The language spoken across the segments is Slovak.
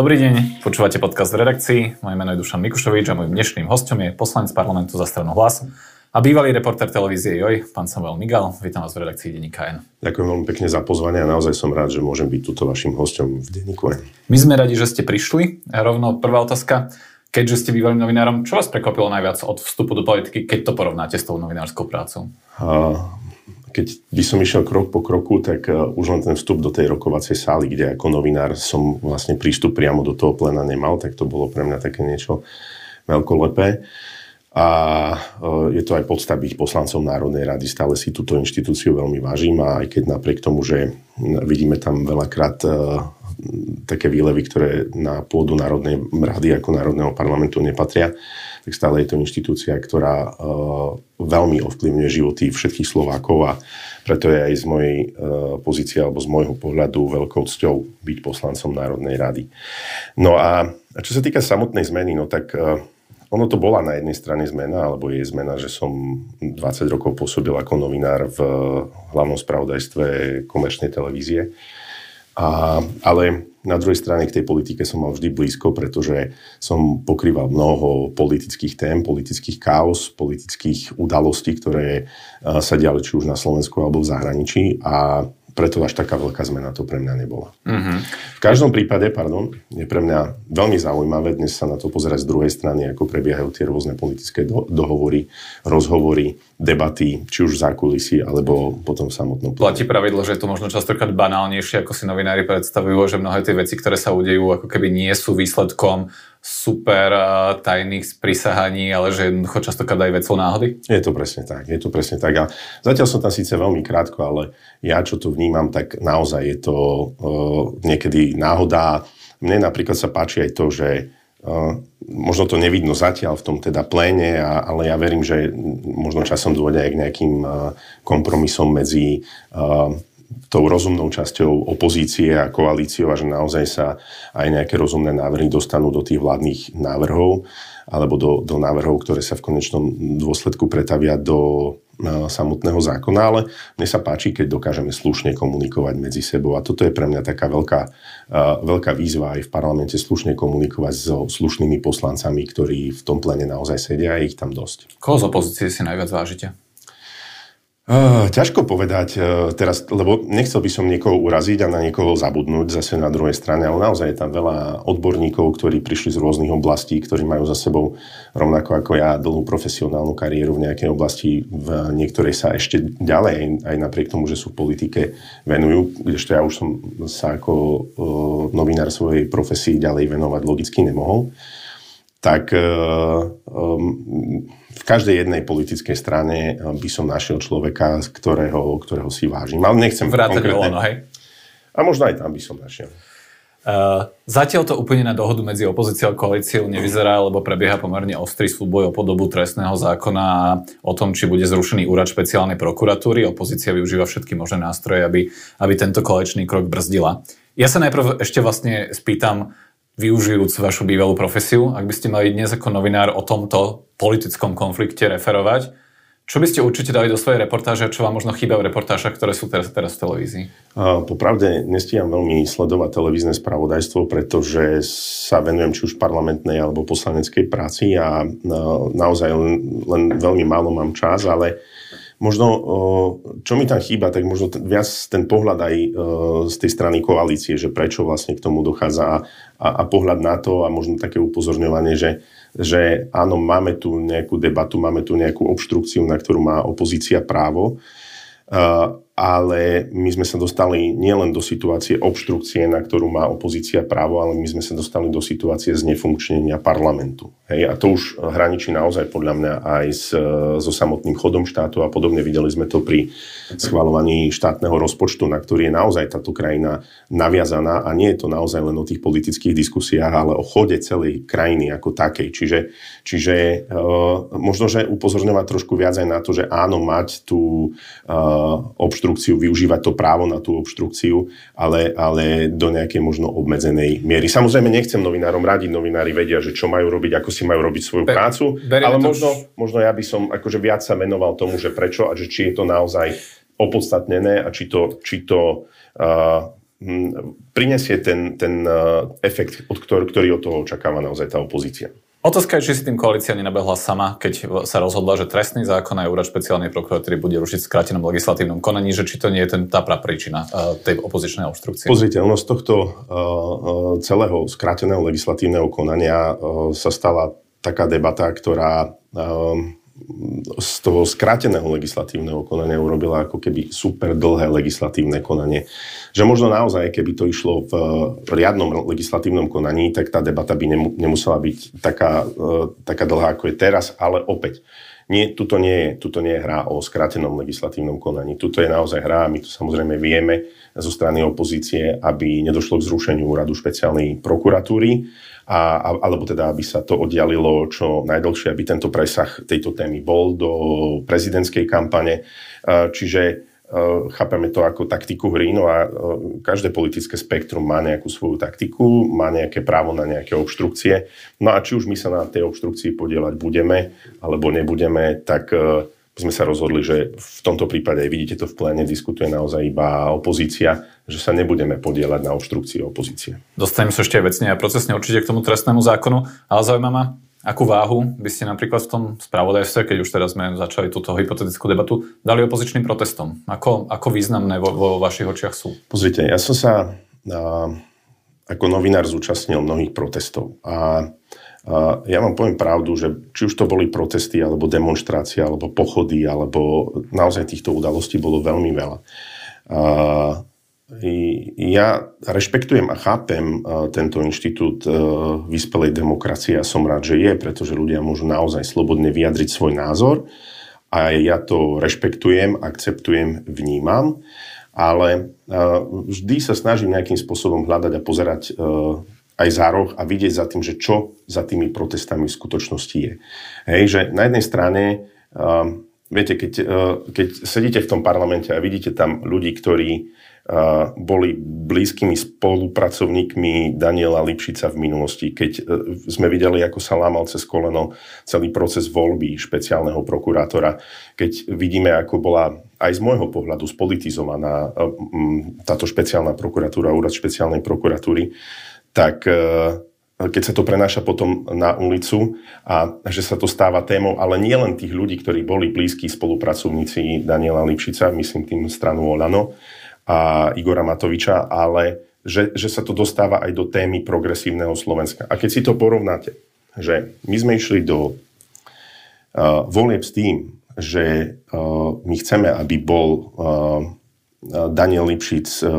Dobrý deň, počúvate podcast v redakcii. Moje meno je Dušan Mikušovič a môjim dnešným hostom je poslanec parlamentu za stranu Hlas a bývalý reporter televízie JOJ, pán Samuel Migal. Vítam vás v redakcii Denníka N. Ďakujem veľmi pekne za pozvanie a naozaj som rád, že môžem byť tuto vašim hostom v Denníku N. My sme radi, že ste prišli. Rovno prvá otázka. Keďže ste bývalým novinárom, čo vás prekvapilo najviac od vstupu do politiky, keď to porovnáte s tou novinárskou prácou? Keď by som išiel krok po kroku, tak uh, už len ten vstup do tej rokovacej sály, kde ako novinár som vlastne prístup priamo do toho plena nemal, tak to bolo pre mňa také niečo veľkolepé. A uh, je to aj podsta byť poslancom Národnej rady. Stále si túto inštitúciu veľmi vážim a aj keď napriek tomu, že vidíme tam veľakrát uh, také výlevy, ktoré na pôdu Národnej rady ako Národného parlamentu nepatria, tak stále je to inštitúcia, ktorá uh, veľmi ovplyvňuje životy všetkých Slovákov a preto je aj z mojej uh, pozície alebo z môjho pohľadu veľkou cťou byť poslancom Národnej rady. No a čo sa týka samotnej zmeny, no tak uh, ono to bola na jednej strane zmena, alebo je zmena, že som 20 rokov pôsobil ako novinár v hlavnom spravodajstve komerčnej televízie. A, ale na druhej strane k tej politike som mal vždy blízko, pretože som pokrýval mnoho politických tém, politických chaos, politických udalostí, ktoré sa diali či už na Slovensku alebo v zahraničí. A preto až taká veľká zmena to pre mňa nebola. Mm-hmm. V každom prípade, pardon, je pre mňa veľmi zaujímavé dnes sa na to pozerať z druhej strany, ako prebiehajú tie rôzne politické do- dohovory, rozhovory, debaty, či už v zákulisí, alebo potom v samotnom Platí pravidlo, že je to možno častokrát banálnejšie, ako si novinári predstavujú, že mnohé tie veci, ktoré sa udejú, ako keby nie sú výsledkom super tajných prisahaní, ale že jednoducho častokrát aj vecou náhody? Je to presne tak, je to presne tak. A zatiaľ som tam síce veľmi krátko, ale ja, čo to vnímam, tak naozaj je to uh, niekedy náhoda. Mne napríklad sa páči aj to, že uh, možno to nevidno zatiaľ v tom teda pléne, a, ale ja verím, že možno časom dôjde aj k nejakým uh, kompromisom medzi uh, tou rozumnou časťou opozície a koalíciou a že naozaj sa aj nejaké rozumné návrhy dostanú do tých vládnych návrhov alebo do, do návrhov, ktoré sa v konečnom dôsledku pretavia do e, samotného zákona, ale mne sa páči, keď dokážeme slušne komunikovať medzi sebou a toto je pre mňa taká veľká, uh, veľká výzva aj v parlamente slušne komunikovať so slušnými poslancami, ktorí v tom plene naozaj sedia a ich tam dosť. Koho z opozície si najviac vážite? Uh, ťažko povedať uh, teraz, lebo nechcel by som niekoho uraziť a na niekoho zabudnúť zase na druhej strane, ale naozaj je tam veľa odborníkov, ktorí prišli z rôznych oblastí, ktorí majú za sebou rovnako ako ja dlhú profesionálnu kariéru v nejakej oblasti, v niektorej sa ešte ďalej, aj napriek tomu, že sú v politike, venujú, kdežto ja už som sa ako uh, novinár svojej profesii ďalej venovať logicky nemohol. Tak um, v každej jednej politickej strane eh, by som našiel človeka, ktorého, ktorého si vážim. Ale nechcem Vrátane konkrétne... hej? A možno aj tam by som našiel. Uh, zatiaľ to úplne na dohodu medzi opozíciou a koalíciou nevyzerá, lebo prebieha pomerne ostrý súboj o podobu trestného zákona a o tom, či bude zrušený úrad špeciálnej prokuratúry. Opozícia využíva všetky možné nástroje, aby, aby tento koaličný krok brzdila. Ja sa najprv ešte vlastne spýtam, využijúc vašu bývalú profesiu, ak by ste mali dnes ako novinár o tomto politickom konflikte referovať, čo by ste určite dali do svojej reportáže, čo vám možno chýba v reportážach, ktoré sú teraz, teraz v televízii? Popravde nestíham veľmi sledovať televízne spravodajstvo, pretože sa venujem či už parlamentnej alebo poslaneckej práci a naozaj len, len veľmi málo mám čas, ale Možno, čo mi tam chýba, tak možno viac ten pohľad aj z tej strany koalície, že prečo vlastne k tomu dochádza a, a pohľad na to a možno také upozorňovanie, že, že áno, máme tu nejakú debatu, máme tu nejakú obštrukciu, na ktorú má opozícia právo ale my sme sa dostali nielen do situácie obštrukcie, na ktorú má opozícia právo, ale my sme sa dostali do situácie znefunkčnenia parlamentu. Hej? A to už hraničí naozaj podľa mňa aj s, so samotným chodom štátu a podobne. Videli sme to pri schvalovaní štátneho rozpočtu, na ktorý je naozaj táto krajina naviazaná a nie je to naozaj len o tých politických diskusiách, ale o chode celej krajiny ako takej. Čiže, čiže e, možno, že upozorňovať trošku viac aj na to, že áno, mať tú e, obštrukciu, využívať to právo na tú obštrukciu, ale, ale do nejakej možno obmedzenej miery. Samozrejme, nechcem novinárom radiť, novinári vedia, že čo majú robiť, ako si majú robiť svoju Be, prácu, ale možno, možno ja by som akože viac sa venoval tomu, že prečo a že či je to naozaj opodstatnené a či to, či to uh, prinesie ten, ten efekt, od ktorý, ktorý od toho očakáva naozaj tá opozícia. Otázka je, či si tým koalícia nenabehla sama, keď sa rozhodla, že trestný zákon a úrad špeciálnej prokuratúry bude rušiť v skrátenom legislatívnom konaní, že či to nie je ten, tá príčina uh, tej opozičnej obštrukcie. Z tohto uh, celého skráteného legislatívneho konania uh, sa stala taká debata, ktorá uh, z toho skráteného legislatívneho konania urobila ako keby super dlhé legislatívne konanie. Že možno naozaj, keby to išlo v riadnom legislatívnom konaní, tak tá debata by nemusela byť taká, e, taká dlhá, ako je teraz, ale opäť. Nie, tuto, nie je, tuto nie je hra o skrátenom legislatívnom konaní. Tuto je naozaj hra a my to samozrejme vieme zo strany opozície, aby nedošlo k zrušeniu úradu špeciálnej prokuratúry a, alebo teda, aby sa to oddialilo čo najdlhšie, aby tento presah tejto témy bol do prezidentskej kampane. Čiže chápeme to ako taktiku hry, no a každé politické spektrum má nejakú svoju taktiku, má nejaké právo na nejaké obštrukcie. No a či už my sa na tej obštrukcii podielať budeme, alebo nebudeme, tak sme sa rozhodli, že v tomto prípade, vidíte to v pléne, diskutuje naozaj iba opozícia, že sa nebudeme podielať na obštrukcii opozície. Dostaneme sa ešte vecne a procesne určite k tomu trestnému zákonu, ale zaujíma ma, akú váhu by ste napríklad v tom spravodajstve, keď už teraz sme začali túto hypotetickú debatu, dali opozičným protestom? Ako, ako významné vo, vo vašich očiach sú? Pozrite, ja som sa a, ako novinár zúčastnil mnohých protestov a ja vám poviem pravdu, že či už to boli protesty, alebo demonstrácie, alebo pochody, alebo naozaj týchto udalostí bolo veľmi veľa. Ja rešpektujem a chápem tento inštitút vyspelej demokracie a som rád, že je, pretože ľudia môžu naozaj slobodne vyjadriť svoj názor a ja to rešpektujem, akceptujem, vnímam, ale vždy sa snažím nejakým spôsobom hľadať a pozerať aj za roh a vidieť za tým, že čo za tými protestami v skutočnosti je. Hej, že na jednej strane, uh, viete, keď, uh, keď sedíte v tom parlamente a vidíte tam ľudí, ktorí uh, boli blízkymi spolupracovníkmi Daniela Lipšica v minulosti, keď uh, sme videli, ako sa lámal cez koleno celý proces voľby špeciálneho prokurátora, keď vidíme, ako bola aj z môjho pohľadu spolitizovaná uh, táto špeciálna prokuratúra, úrad špeciálnej prokuratúry, tak e, keď sa to prenáša potom na ulicu a že sa to stáva témou, ale nie len tých ľudí, ktorí boli blízki spolupracovníci Daniela Lipšica, myslím tým stranu Olano a Igora Matoviča, ale že, že sa to dostáva aj do témy progresívneho Slovenska. A keď si to porovnáte, že my sme išli do uh, volieb s tým, že uh, my chceme, aby bol uh, Daniel Lipšic uh,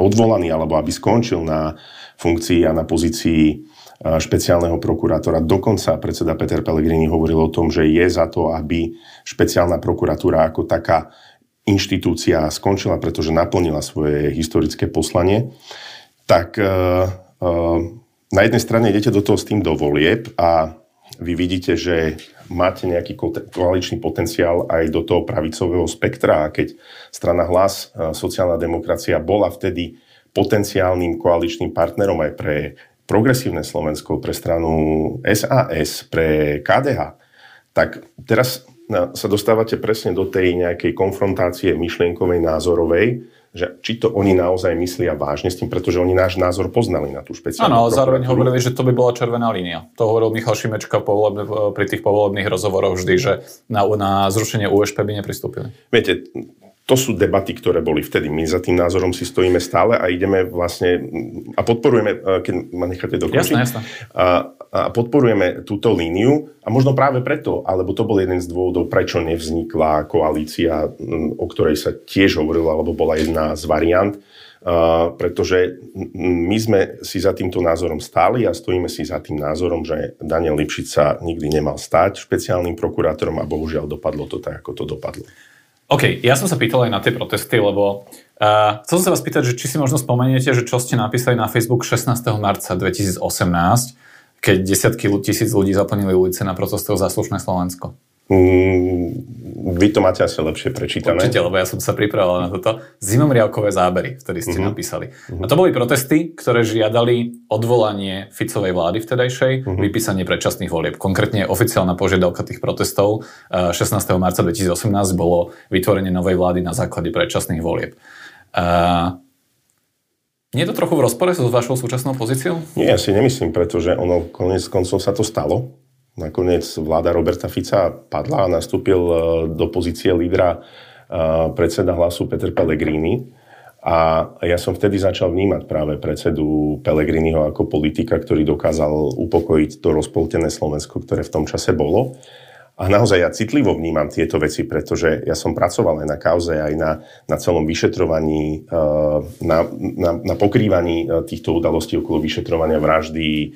odvolaný alebo aby skončil na funkcii a na pozícii špeciálneho prokurátora. Dokonca predseda Peter Pellegrini hovoril o tom, že je za to, aby špeciálna prokuratúra ako taká inštitúcia skončila, pretože naplnila svoje historické poslanie. Tak na jednej strane idete do toho s tým do volieb a vy vidíte, že máte nejaký koaličný potenciál aj do toho pravicového spektra a keď strana hlas, sociálna demokracia bola vtedy potenciálnym koaličným partnerom aj pre progresívne Slovensko, pre stranu SAS, pre KDH, tak teraz sa dostávate presne do tej nejakej konfrontácie myšlienkovej, názorovej, že či to oni naozaj myslia vážne s tým, pretože oni náš názor poznali na tú špeciálnu Áno, ale zároveň hovorili, že to by bola červená línia. To hovoril Michal Šimečka pri tých povolebných rozhovoroch vždy, že na, na zrušenie USP by nepristúpili. Viete, to sú debaty, ktoré boli vtedy. My za tým názorom si stojíme stále a ideme vlastne a podporujeme, e, keď ma necháte dokončiť, jasne, jasne. A, a podporujeme túto líniu a možno práve preto, alebo to bol jeden z dôvodov, prečo nevznikla koalícia, o ktorej sa tiež hovorilo, alebo bola jedna z variant, Uh, pretože my sme si za týmto názorom stáli a stojíme si za tým názorom, že Daniel Lipšic sa nikdy nemal stať špeciálnym prokurátorom a bohužiaľ dopadlo to tak, ako to dopadlo. OK, ja som sa pýtal aj na tie protesty, lebo uh, chcel som sa vás pýtať, že či si možno spomeniete, že čo ste napísali na Facebook 16. marca 2018, keď desiatky tisíc ľudí zaplnili ulice na protestoch za slušné Slovensko. Mm, vy to máte asi lepšie prečítané. Určite, lebo ja som sa pripravoval na toto. Zimomriavkové zábery, ktoré ste uh-huh. napísali. Uh-huh. A to boli protesty, ktoré žiadali odvolanie Ficovej vlády vtedajšej, uh-huh. vypísanie predčasných volieb. Konkrétne oficiálna požiadavka tých protestov 16. Eh, marca 2018 bolo vytvorenie novej vlády na základe predčasných volieb. Uh, Nie je to trochu v rozpore so vašou súčasnou pozíciou? Nie, ja si nemyslím, pretože ono konec koncov sa to stalo. Nakoniec vláda Roberta Fica padla a nastúpil e, do pozície lídra e, predseda hlasu Peter Pellegrini. A ja som vtedy začal vnímať práve predsedu Pellegriniho ako politika, ktorý dokázal upokojiť to rozpoltené Slovensko, ktoré v tom čase bolo. A naozaj ja citlivo vnímam tieto veci, pretože ja som pracoval aj na kauze, aj na, na celom vyšetrovaní, eh, na, na, na pokrývaní týchto udalostí okolo vyšetrovania vraždy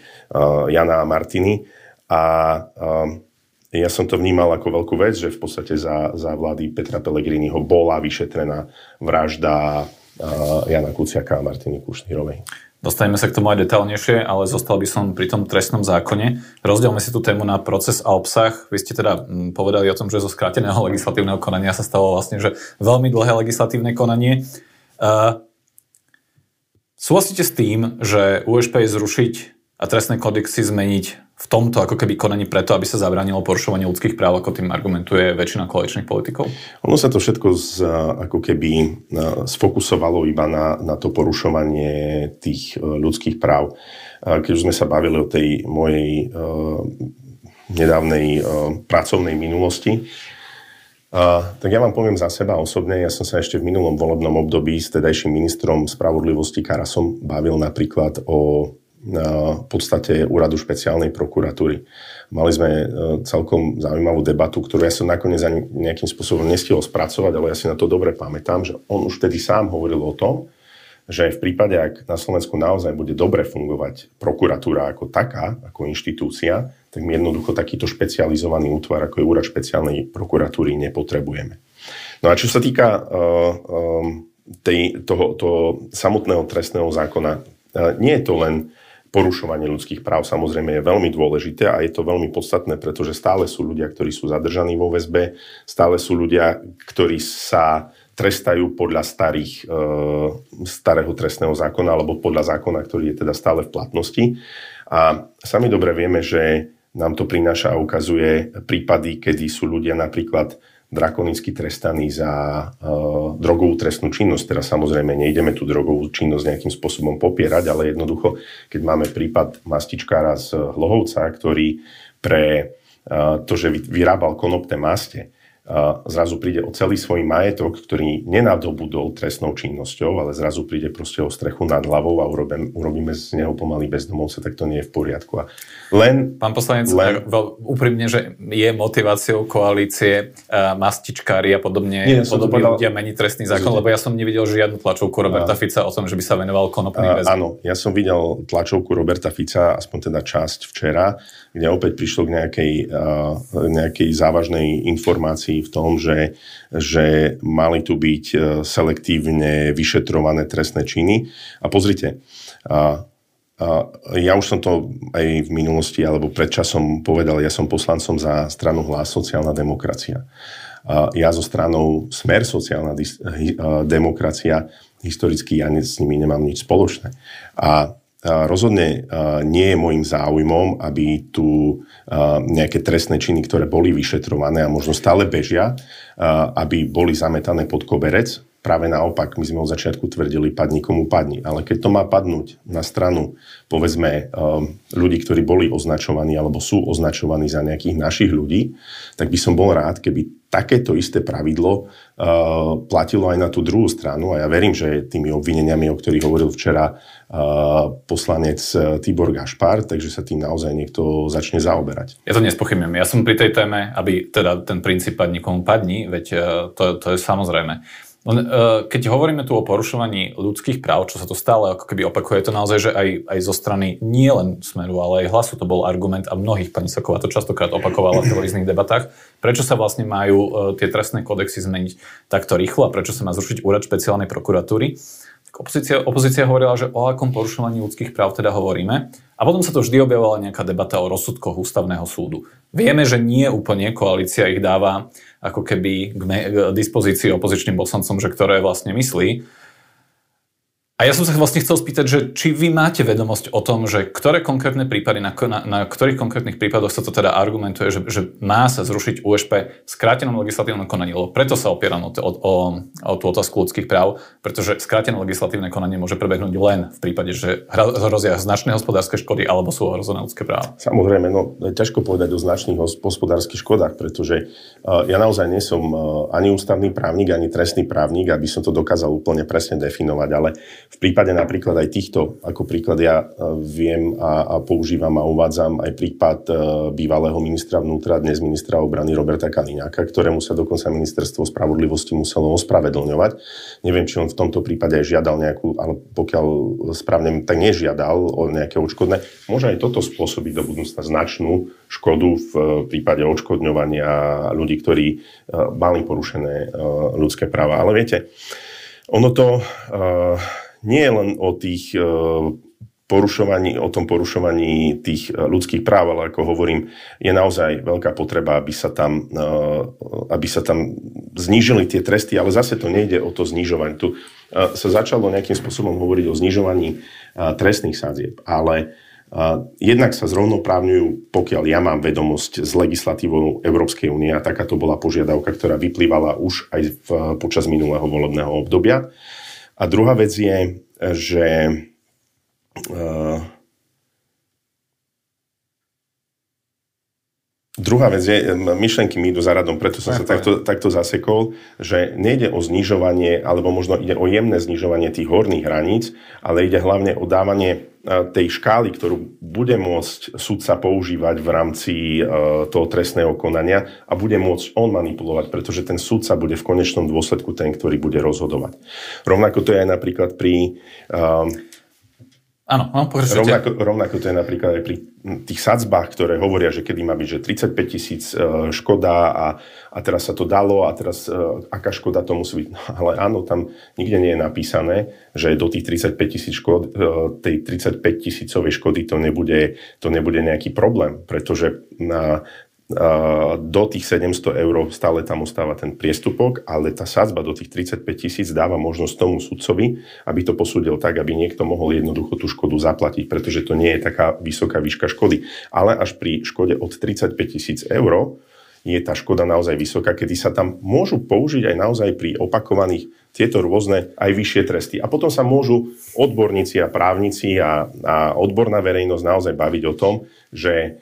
Jana a Martiny. A ja som to vnímal ako veľkú vec, že v podstate za, za vlády Petra Pellegriniho bola vyšetrená vražda Jana Kuciaka a Martiny Kušnírovej. Dostaneme sa k tomu aj detálnejšie, ale zostal by som pri tom trestnom zákone. Rozdielme si tú tému na proces a obsah. Vy ste teda mm, povedali o tom, že zo skráteného legislatívneho konania sa stalo vlastne, že veľmi dlhé legislatívne konanie. Uh, súhlasíte s tým, že USP zrušiť a trestné kodexy zmeniť v tomto ako keby konaní preto, aby sa zabránilo porušovanie ľudských práv, ako tým argumentuje väčšina koaličných politikov? Ono sa to všetko z, ako keby sfokusovalo iba na, na to porušovanie tých e, ľudských práv. Keď už sme sa bavili o tej mojej nedávnej pracovnej minulosti, Uh, tak ja vám poviem za seba osobne, ja som sa ešte v minulom volebnom období s tedajším ministrom spravodlivosti Karasom bavil napríklad o v podstate úradu špeciálnej prokuratúry. Mali sme e, celkom zaujímavú debatu, ktorú ja som nakoniec ani nejakým spôsobom nestihol spracovať, ale ja si na to dobre pamätám, že on už vtedy sám hovoril o tom, že v prípade, ak na Slovensku naozaj bude dobre fungovať prokuratúra ako taká, ako inštitúcia, tak my jednoducho takýto špecializovaný útvar, ako je úrad špeciálnej prokuratúry, nepotrebujeme. No a čo sa týka uh, um, tej, toho, toho samotného trestného zákona, uh, nie je to len porušovanie ľudských práv samozrejme je veľmi dôležité a je to veľmi podstatné, pretože stále sú ľudia, ktorí sú zadržaní vo väzbe, stále sú ľudia, ktorí sa trestajú podľa starých, e, starého trestného zákona alebo podľa zákona, ktorý je teda stále v platnosti. A sami dobre vieme, že nám to prináša a ukazuje prípady, kedy sú ľudia napríklad drakonicky trestaní za uh, drogovú trestnú činnosť. Teraz samozrejme nejdeme tú drogovú činnosť nejakým spôsobom popierať, ale jednoducho, keď máme prípad mastičkára z Hlohovca, ktorý pre uh, to, že vyrábal konopné maste, zrazu príde o celý svoj majetok, ktorý nenadobudol trestnou činnosťou, ale zrazu príde proste o strechu nad hlavou a urobím, urobíme z neho pomaly bezdomovce, tak to nie je v poriadku. A len, Pán poslanec, len, úprimne, že je motiváciou koalície uh, mastičkári a podobne, nie, podobne povedal, ľudia meniť trestný zákon, lebo ja som nevidel žiadnu tlačovku Roberta a, Fica o tom, že by sa venoval konopným väzbom. Áno, ja som videl tlačovku Roberta Fica, aspoň teda časť včera, kde opäť prišlo k nejakej, uh, nejakej závažnej informácii v tom, že, že mali tu byť uh, selektívne vyšetrované trestné činy. A pozrite, uh, uh, ja už som to aj v minulosti alebo pred časom povedal, ja som poslancom za stranu Hlas sociálna demokracia. Uh, ja so stranou Smer sociálna dis- demokracia historicky ja s nimi nemám nič spoločné. A rozhodne nie je môjim záujmom, aby tu nejaké trestné činy, ktoré boli vyšetrované a možno stále bežia, aby boli zametané pod koberec. Práve naopak, my sme od začiatku tvrdili, padni komu padni. Ale keď to má padnúť na stranu, povedzme, ľudí, ktorí boli označovaní alebo sú označovaní za nejakých našich ľudí, tak by som bol rád, keby takéto isté pravidlo uh, platilo aj na tú druhú stranu a ja verím, že tými obvineniami, o ktorých hovoril včera uh, poslanec uh, Tibor Gašpar, takže sa tým naozaj niekto začne zaoberať. Ja to nespochybňujem. Ja som pri tej téme, aby teda ten princíp padni komu padni, veď uh, to, to je samozrejme. Len, e, keď hovoríme tu o porušovaní ľudských práv, čo sa to stále ako keby opakuje, je to naozaj, že aj, aj zo strany nie len Smeru, ale aj hlasu to bol argument a mnohých, pani Soková to častokrát opakovala v televíznych debatách, prečo sa vlastne majú e, tie trestné kodexy zmeniť takto rýchlo a prečo sa má zrušiť úrad špeciálnej prokuratúry. Tak opozícia, opozícia hovorila, že o akom porušovaní ľudských práv teda hovoríme. A potom sa to vždy objavovala nejaká debata o rozsudkoch ústavného súdu. Vieme, že nie úplne koalícia ich dáva ako keby k, dispozícii opozičným poslancom, že ktoré vlastne myslí. A ja som sa vlastne chcel spýtať, že či vy máte vedomosť o tom, že ktoré konkrétne prípady, na, na, na ktorých konkrétnych prípadoch sa to teda argumentuje, že, že má sa zrušiť USP v skrátenom legislatívnom konaní, lebo preto sa opieram o, o, o, o tú otázku ľudských práv, pretože skrátené legislatívne konanie môže prebehnúť len v prípade, že hrozia značné hospodárske škody alebo sú ohrozené ľudské práva. Samozrejme, no ťažko povedať o značných hospodárskych škodách, pretože uh, ja naozaj nie som uh, ani ústavný právnik, ani trestný právnik, aby som to dokázal úplne presne definovať, ale v prípade napríklad aj týchto, ako príklad ja e, viem a, a používam a uvádzam aj prípad e, bývalého ministra vnútra, dnes ministra obrany Roberta Kaliňáka, ktorému sa dokonca ministerstvo spravodlivosti muselo ospravedlňovať. Neviem, či on v tomto prípade aj žiadal nejakú, ale pokiaľ správne, tak nežiadal o nejaké odškodné. Môže aj toto spôsobiť do budúcna značnú škodu v e, prípade odškodňovania ľudí, ktorí mali porušené ľudské práva. Ale viete, ono to nie len o tých e, porušovaní, o tom porušovaní tých e, ľudských práv, ale ako hovorím, je naozaj veľká potreba, aby sa tam, e, aby sa tam znížili tie tresty, ale zase to nejde o to znižovanie. Tu sa začalo nejakým spôsobom hovoriť o znižovaní trestných sadzieb, ale jednak sa zrovnoprávňujú, pokiaľ ja mám vedomosť z legislatívou Európskej únie, a takáto bola požiadavka, ktorá vyplývala už aj v, počas minulého volebného obdobia. A druhá vec je, že uh, Druhá vec je, myšlenky mi idú za radom, preto som sa takto, takto zasekol, že nejde o znižovanie, alebo možno ide o jemné znižovanie tých horných hraníc, ale ide hlavne o dávanie e, tej škály, ktorú bude môcť sudca používať v rámci e, toho trestného konania a bude môcť on manipulovať, pretože ten sudca bude v konečnom dôsledku ten, ktorý bude rozhodovať. Rovnako to je aj napríklad pri uh, Áno, no, rovnako, rovnako to je napríklad aj pri tých sadzbách, ktoré hovoria, že kedy má byť, že 35 tisíc e, škoda a, a teraz sa to dalo a teraz uh, aká škoda to musí byť. No, ale áno, tam nikde nie je napísané, že do tých 35 tisíc škod, uh, tej 35 tisícovej škody to nebude, to nebude nejaký problém, pretože na do tých 700 eur stále tam ostáva ten priestupok, ale tá sadzba do tých 35 tisíc dáva možnosť tomu sudcovi, aby to posúdil tak, aby niekto mohol jednoducho tú škodu zaplatiť, pretože to nie je taká vysoká výška škody. Ale až pri škode od 35 tisíc eur je tá škoda naozaj vysoká, kedy sa tam môžu použiť aj naozaj pri opakovaných tieto rôzne aj vyššie tresty. A potom sa môžu odborníci a právnici a, a odborná verejnosť naozaj baviť o tom, že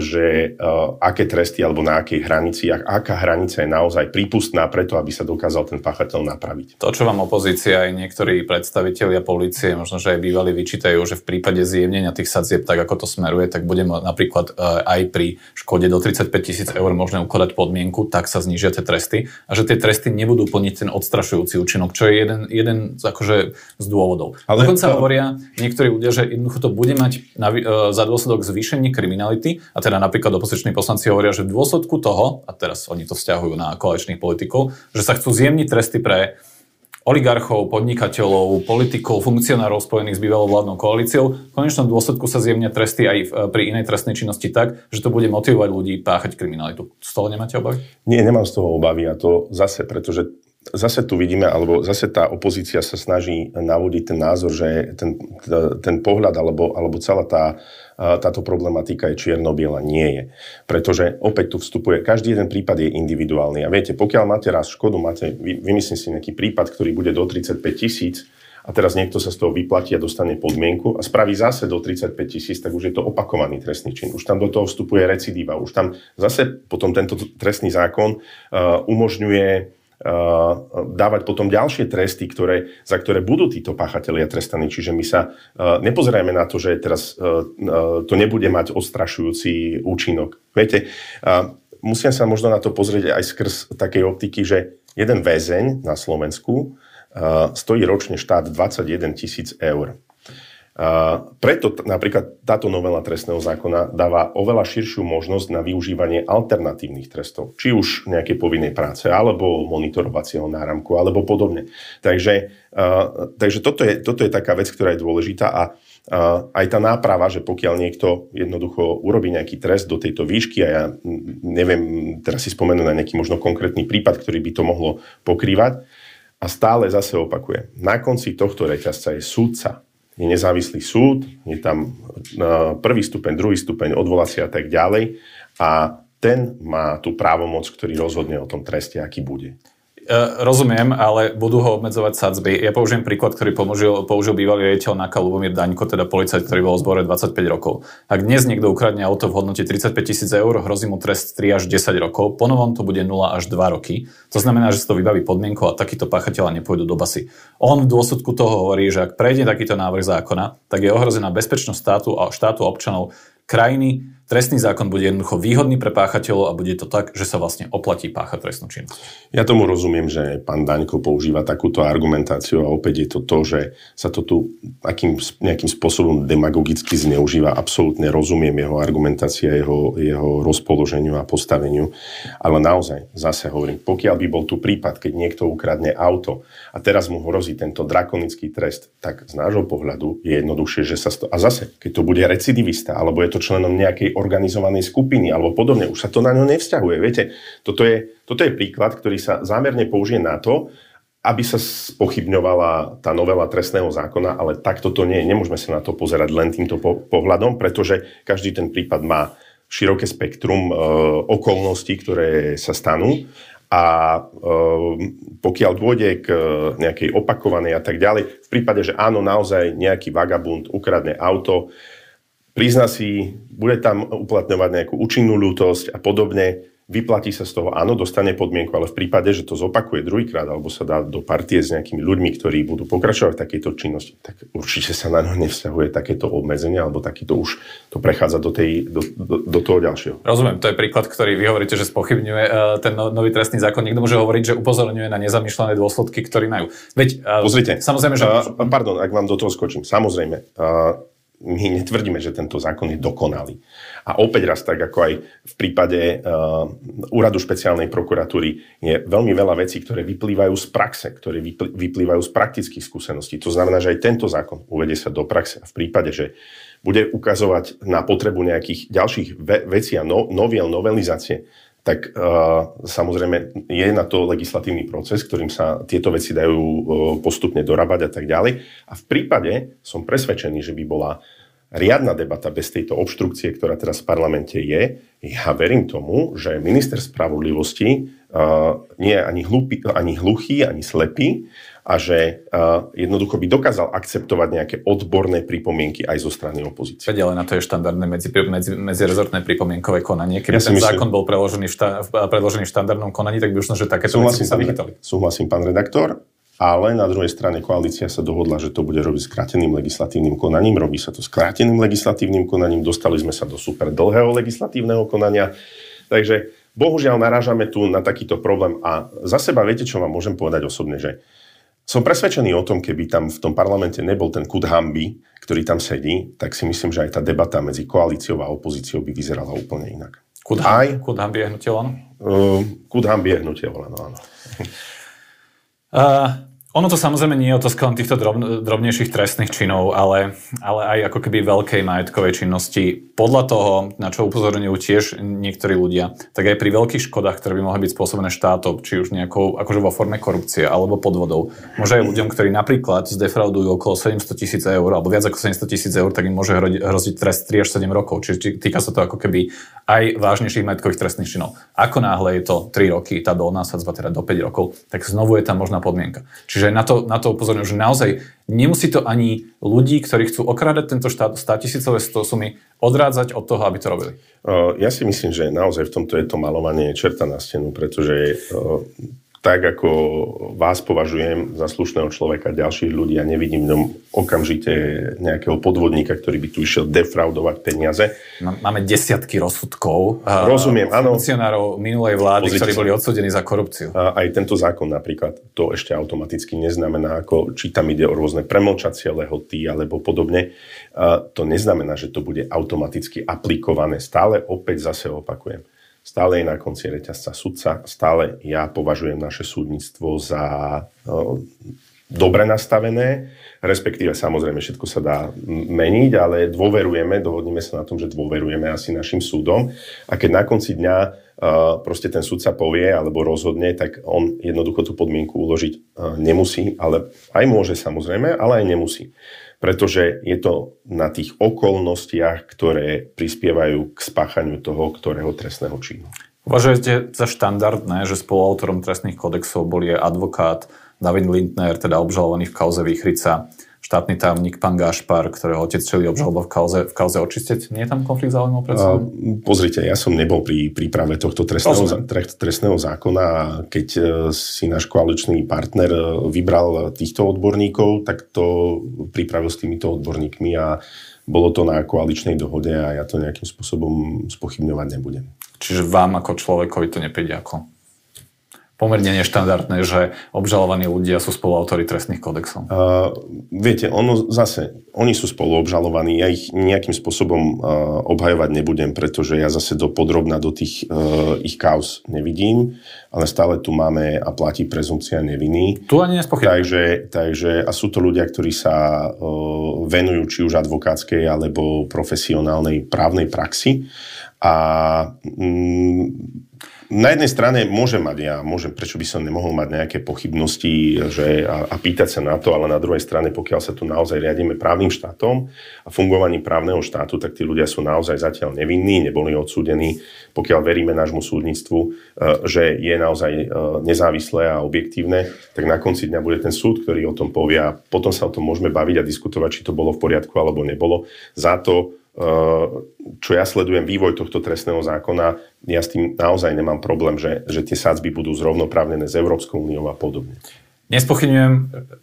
že uh, aké tresty alebo na akej hranici, aká hranica je naozaj prípustná preto, aby sa dokázal ten páchateľ napraviť. To, čo vám opozícia aj niektorí predstavitelia policie, možno, že aj bývali vyčítajú, že v prípade zjemnenia tých sadzieb, tak ako to smeruje, tak bude napríklad uh, aj pri škode do 35 tisíc eur možné ukladať podmienku, tak sa znižia tie tresty a že tie tresty nebudú plniť ten odstrašujúci účinok, čo je jeden, jeden akože, z dôvodov. Ale Dokonca to... hovoria niektorí ľudia, že jednoducho to bude mať na, za dôsledok zvýšenie kriminality komunity. A teda napríklad opoziční poslanci hovoria, že v dôsledku toho, a teraz oni to vzťahujú na koaličných politikov, že sa chcú zjemniť tresty pre oligarchov, podnikateľov, politikov, funkcionárov spojených s bývalou vládnou koalíciou. V konečnom dôsledku sa zjemnia tresty aj pri inej trestnej činnosti tak, že to bude motivovať ľudí páchať kriminalitu. Z toho nemáte obavy? Nie, nemám z toho obavy a to zase, pretože zase tu vidíme, alebo zase tá opozícia sa snaží navodiť ten názor, že ten, ten pohľad alebo, alebo celá tá táto problematika je čierno-biela. Nie je. Pretože opäť tu vstupuje, každý jeden prípad je individuálny. A viete, pokiaľ máte raz škodu, máte, vy, vymyslím si nejaký prípad, ktorý bude do 35 tisíc, a teraz niekto sa z toho vyplatí a dostane podmienku a spraví zase do 35 tisíc, tak už je to opakovaný trestný čin. Už tam do toho vstupuje recidíva. Už tam zase potom tento trestný zákon uh, umožňuje dávať potom ďalšie tresty, ktoré, za ktoré budú títo páchatelia trestaní. Čiže my sa uh, nepozerajme na to, že teraz uh, to nebude mať odstrašujúci účinok. Viete, musím sa možno na to pozrieť aj skrz takej optiky, že jeden väzeň na Slovensku stojí ročne štát 21 tisíc eur. Preto napríklad táto novela trestného zákona dáva oveľa širšiu možnosť na využívanie alternatívnych trestov, či už nejakej povinnej práce, alebo monitorovacieho náramku, alebo podobne. Takže, takže toto, je, toto je taká vec, ktorá je dôležitá a aj tá náprava, že pokiaľ niekto jednoducho urobí nejaký trest do tejto výšky a ja neviem teraz si spomenúť na nejaký možno konkrétny prípad, ktorý by to mohlo pokrývať, A stále zase opakujem, na konci tohto reťazca je súdca. Je nezávislý súd, je tam prvý stupeň, druhý stupeň, odvolacia a tak ďalej. A ten má tú právomoc, ktorý rozhodne o tom treste, aký bude. E, rozumiem, ale budú ho obmedzovať sadzby. Ja použijem príklad, ktorý použil, použil bývalý riaditeľ NAKA Lubomír Daňko, teda policajt, ktorý bol v zbore 25 rokov. Ak dnes niekto ukradne auto v hodnote 35 tisíc eur, hrozí mu trest 3 až 10 rokov, ponovom to bude 0 až 2 roky. To znamená, že si to vybaví podmienkou a takíto páchatelia nepôjdu do basy. On v dôsledku toho hovorí, že ak prejde takýto návrh zákona, tak je ohrozená bezpečnosť štátu a štátu občanov krajiny, trestný zákon bude jednoducho výhodný pre páchateľov a bude to tak, že sa vlastne oplatí páchať trestnú činnosť. Ja tomu rozumiem, že pán Daňko používa takúto argumentáciu a opäť je to to, že sa to tu akým, nejakým spôsobom demagogicky zneužíva. Absolútne rozumiem jeho argumentácia, jeho, jeho rozpoloženiu a postaveniu. Ale naozaj, zase hovorím, pokiaľ by bol tu prípad, keď niekto ukradne auto a teraz mu hrozí tento drakonický trest, tak z nášho pohľadu je jednoduchšie, že sa to... A zase, keď to bude recidivista, alebo je to členom nejakej organizovanej skupiny alebo podobne. Už sa to na ňo nevzťahuje. Viete, toto je, toto je príklad, ktorý sa zámerne použije na to, aby sa spochybňovala tá novela trestného zákona, ale takto to nie je. Nemôžeme sa na to pozerať len týmto po- pohľadom, pretože každý ten prípad má široké spektrum e, okolností, ktoré sa stanú a e, pokiaľ dôjde k e, nejakej opakovanej a tak ďalej, v prípade, že áno, naozaj nejaký vagabund ukradne auto, prizna si, bude tam uplatňovať nejakú účinnú ľútosť a podobne, vyplatí sa z toho, áno, dostane podmienku, ale v prípade, že to zopakuje druhýkrát alebo sa dá do partie s nejakými ľuďmi, ktorí budú pokračovať v takejto činnosti, tak určite sa na ňo nevzťahuje takéto obmedzenie alebo takýto už to prechádza do, tej, do, do, do toho ďalšieho. Rozumiem, to je príklad, ktorý vy hovoríte, že spochybňuje uh, ten no, nový trestný zákon. Niekto môže hovoriť, že upozorňuje na nezamýšľané dôsledky, ktoré majú. Veď, uh, Pozrite, samozrejme, že... Uh, pardon, ak vám do toho skočím. Samozrejme, uh, my netvrdíme, že tento zákon je dokonalý. A opäť raz, tak ako aj v prípade uh, úradu špeciálnej prokuratúry, je veľmi veľa vecí, ktoré vyplývajú z praxe, ktoré vyplývajú z praktických skúseností. To znamená, že aj tento zákon uvedie sa do praxe. A v prípade, že bude ukazovať na potrebu nejakých ďalších ve- vecí a no- noviel, novelizácie, tak uh, samozrejme je na to legislatívny proces, ktorým sa tieto veci dajú uh, postupne dorábať a tak ďalej. A v prípade som presvedčený, že by bola riadna debata bez tejto obštrukcie, ktorá teraz v parlamente je. Ja verím tomu, že minister spravodlivosti uh, nie je ani, hlupý, ani hluchý, ani slepý a že uh, jednoducho by dokázal akceptovať nejaké odborné pripomienky aj zo strany opozície. Veď ale na to je štandardné medzi, medzi, medzirezortné pripomienkové konanie. Keby ja ten myslím, zákon bol preložený v, šta, predložený v štandardnom konaní, tak by už že takéto veci sa vychytali. Súhlasím, pán redaktor, ale na druhej strane koalícia sa dohodla, že to bude robiť skráteným legislatívnym konaním. Robí sa to skráteným legislatívnym konaním. Dostali sme sa do super dlhého legislatívneho konania. Takže bohužiaľ narážame tu na takýto problém. A za seba viete, čo vám môžem povedať osobne, že som presvedčený o tom, keby tam v tom parlamente nebol ten kud hamby, ktorý tam sedí, tak si myslím, že aj tá debata medzi koalíciou a opozíciou by vyzerala úplne inak. Kud, aj, kud hamby je hnutie Uh, kud hamby je hnutie áno. Uh, ono to samozrejme nie je otázka len týchto drob, drobnejších trestných činov, ale, ale aj ako keby veľkej majetkovej činnosti. Podľa toho, na čo upozorňujú tiež niektorí ľudia, tak aj pri veľkých škodách, ktoré by mohli byť spôsobené štátom, či už nejakou, akože vo forme korupcie alebo podvodov, môže aj ľuďom, ktorí napríklad zdefraudujú okolo 700 tisíc eur alebo viac ako 700 tisíc eur, tak im môže hroziť trest 3 až 7 rokov. Čiže týka sa to ako keby aj vážnejších majetkových trestných činov. Ako náhle je to 3 roky, tá dolná sadzba teda do 5 rokov, tak znovu je tam možná podmienka. Čiže Čiže na to, na to upozorňujem, že naozaj nemusí to ani ľudí, ktorí chcú okrádať tento štát 100 tisícové sumy, odrádzať od toho, aby to robili. Ja si myslím, že naozaj v tomto je to malovanie čerta na stenu, pretože tak ako vás považujem za slušného človeka, ďalších ľudí a nevidím v ňom okamžite nejakého podvodníka, ktorý by tu išiel defraudovať peniaze. Máme desiatky rozsudkov. Rozumiem, áno. Funkcionárov minulej vlády, Pozrite ktorí boli odsudení za korupciu. A aj tento zákon napríklad to ešte automaticky neznamená, ako či tam ide o rôzne premlčacie lehoty alebo podobne. To neznamená, že to bude automaticky aplikované. Stále opäť zase opakujem Stále je na konci reťazca sudca. Stále ja považujem naše súdnictvo za dobre nastavené, respektíve samozrejme všetko sa dá meniť, ale dôverujeme, dohodneme sa na tom, že dôverujeme asi našim súdom. A keď na konci dňa proste ten sudca povie alebo rozhodne, tak on jednoducho tú podmienku uložiť nemusí, ale aj môže samozrejme, ale aj nemusí. Pretože je to na tých okolnostiach, ktoré prispievajú k spáchaniu toho, ktorého trestného činu. Uvažujete za štandardné, že spoluautorom trestných kodexov boli advokát David Lindner, teda obžalovaný v kauze Výchrica, štátny tajomník pán Gašpar, ktorého otec čeli obžaloba v kauze, v kauze očistec. Nie je tam konflikt záujmov pred uh, Pozrite, ja som nebol pri príprave tohto trestného, trestného zákona a keď e, si náš koaličný partner e, vybral týchto odborníkov, tak to pripravil s týmito odborníkmi a bolo to na koaličnej dohode a ja to nejakým spôsobom spochybňovať nebudem. Čiže vám ako človekovi to nepríde ako pomerne neštandardné, že obžalovaní ľudia sú spoluautori trestných kodexov? Uh, viete, ono zase, oni sú spoluobžalovaní, ja ich nejakým spôsobom uh, obhajovať nebudem, pretože ja zase do podrobna do tých uh, ich kauz nevidím, ale stále tu máme a platí prezumcia neviny. Tu ani nespochybňujem. Takže, takže, a sú to ľudia, ktorí sa uh, venujú či už advokátskej alebo profesionálnej právnej praxi. A mm, na jednej strane môžem mať ja, môžem, prečo by som nemohol mať nejaké pochybnosti že, a, a pýtať sa na to, ale na druhej strane, pokiaľ sa tu naozaj riadíme právnym štátom a fungovaním právneho štátu, tak tí ľudia sú naozaj zatiaľ nevinní, neboli odsúdení, pokiaľ veríme nášmu súdnictvu, e, že je naozaj e, nezávislé a objektívne, tak na konci dňa bude ten súd, ktorý o tom povie a potom sa o tom môžeme baviť a diskutovať, či to bolo v poriadku alebo nebolo. Za to čo ja sledujem vývoj tohto trestného zákona, ja s tým naozaj nemám problém, že, že tie sadzby budú zrovnoprávnené s Európskou úniou a podobne. Nespochybňujem,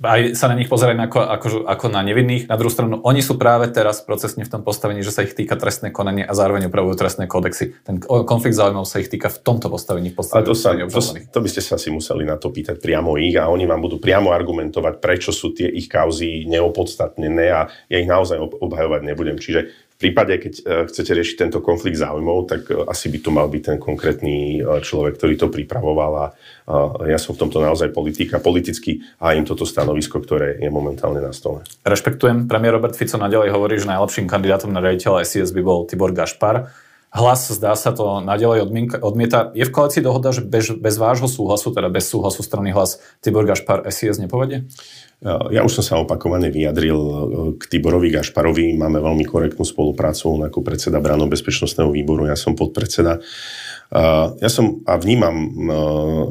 aj sa na nich pozerať ako, ako, ako na nevinných. Na druhú stranu, oni sú práve teraz procesne v tom postavení, že sa ich týka trestné konanie a zároveň upravujú trestné kodexy. Ten konflikt záujmov sa ich týka v tomto postavení. V postavení to, sa, to, to by ste sa si museli na to pýtať priamo ich a oni vám budú priamo argumentovať, prečo sú tie ich kauzy neopodstatnené a ja ich naozaj obhajovať nebudem. Čiže prípade, keď e, chcete riešiť tento konflikt záujmov, tak e, asi by to mal byť ten konkrétny e, človek, ktorý to pripravoval a ja som v tomto naozaj politika, politicky a im toto stanovisko, ktoré je momentálne na stole. Rešpektujem. Premiér Robert Fico nadalej hovorí, že najlepším kandidátom na riaditeľa SIS by bol Tibor Gašpar. Hlas, zdá sa to, nadalej odmieta. Je v koalícii dohoda, že bez, bez vášho súhlasu, teda bez súhlasu strany hlas, Tibor Gašpar SIS nepovedie? Ja už som sa opakovane vyjadril e, k Tiborovi Gašparovi. Máme veľmi korektnú spoluprácu on ako predseda Brano bezpečnostného výboru, ja som podpredseda. Ja som a vnímam e,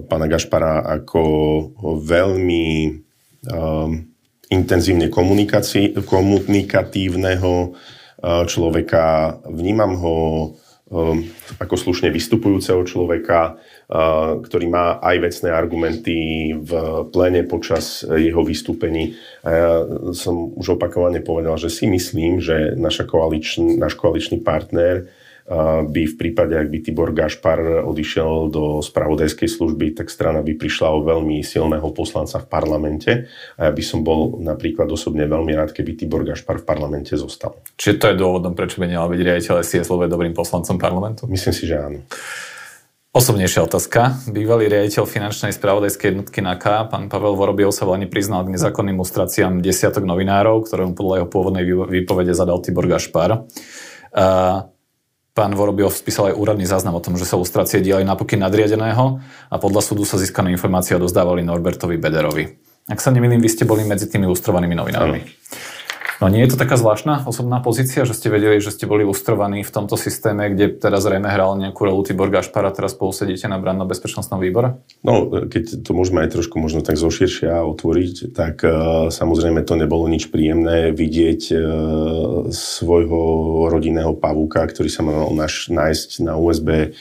pána Gašpara ako veľmi intenzívne komunikatívneho človeka. Vnímam ho ako slušne vystupujúceho človeka, ktorý má aj vecné argumenty v plene počas jeho vystúpení. A ja som už opakovane povedal, že si myslím, že naša koaličný, náš koaličný partner by v prípade, ak by Tibor Gašpar odišiel do spravodajskej služby, tak strana by prišla o veľmi silného poslanca v parlamente a ja by som bol napríklad osobne veľmi rád, keby Tibor Gašpar v parlamente zostal. Čiže to je dôvodom, prečo by nemal byť riaditeľ SISLV dobrým poslancom parlamentu? Myslím si, že áno. Osobnejšia otázka. Bývalý riaditeľ finančnej spravodajskej jednotky NAKA, pán Pavel Vorobiov sa volane priznal k nezákonným lustráciám desiatok novinárov, ktoré podľa jeho pôvodnej výpovede zadal Tibor Gašpar. Uh, Pán Vorobiov spísal aj úradný záznam o tom, že sa lustrácie diali na pokyn nadriadeného a podľa súdu sa získané informácie odozdávali Norbertovi Bederovi. Ak sa nemýlim, vy ste boli medzi tými lustrovanými novinármi. Ano. No nie je to taká zvláštna osobná pozícia, že ste vedeli, že ste boli lustrovaní v tomto systéme, kde teraz zrejme hral nejakú rolu Tibor Gašpar a teraz spolu sedíte na branno bezpečnostnom výbore? No, keď to môžeme aj trošku možno tak zoširšia otvoriť, tak uh, samozrejme to nebolo nič príjemné vidieť uh, svojho rodinného pavúka, ktorý sa mal naš, nájsť na USB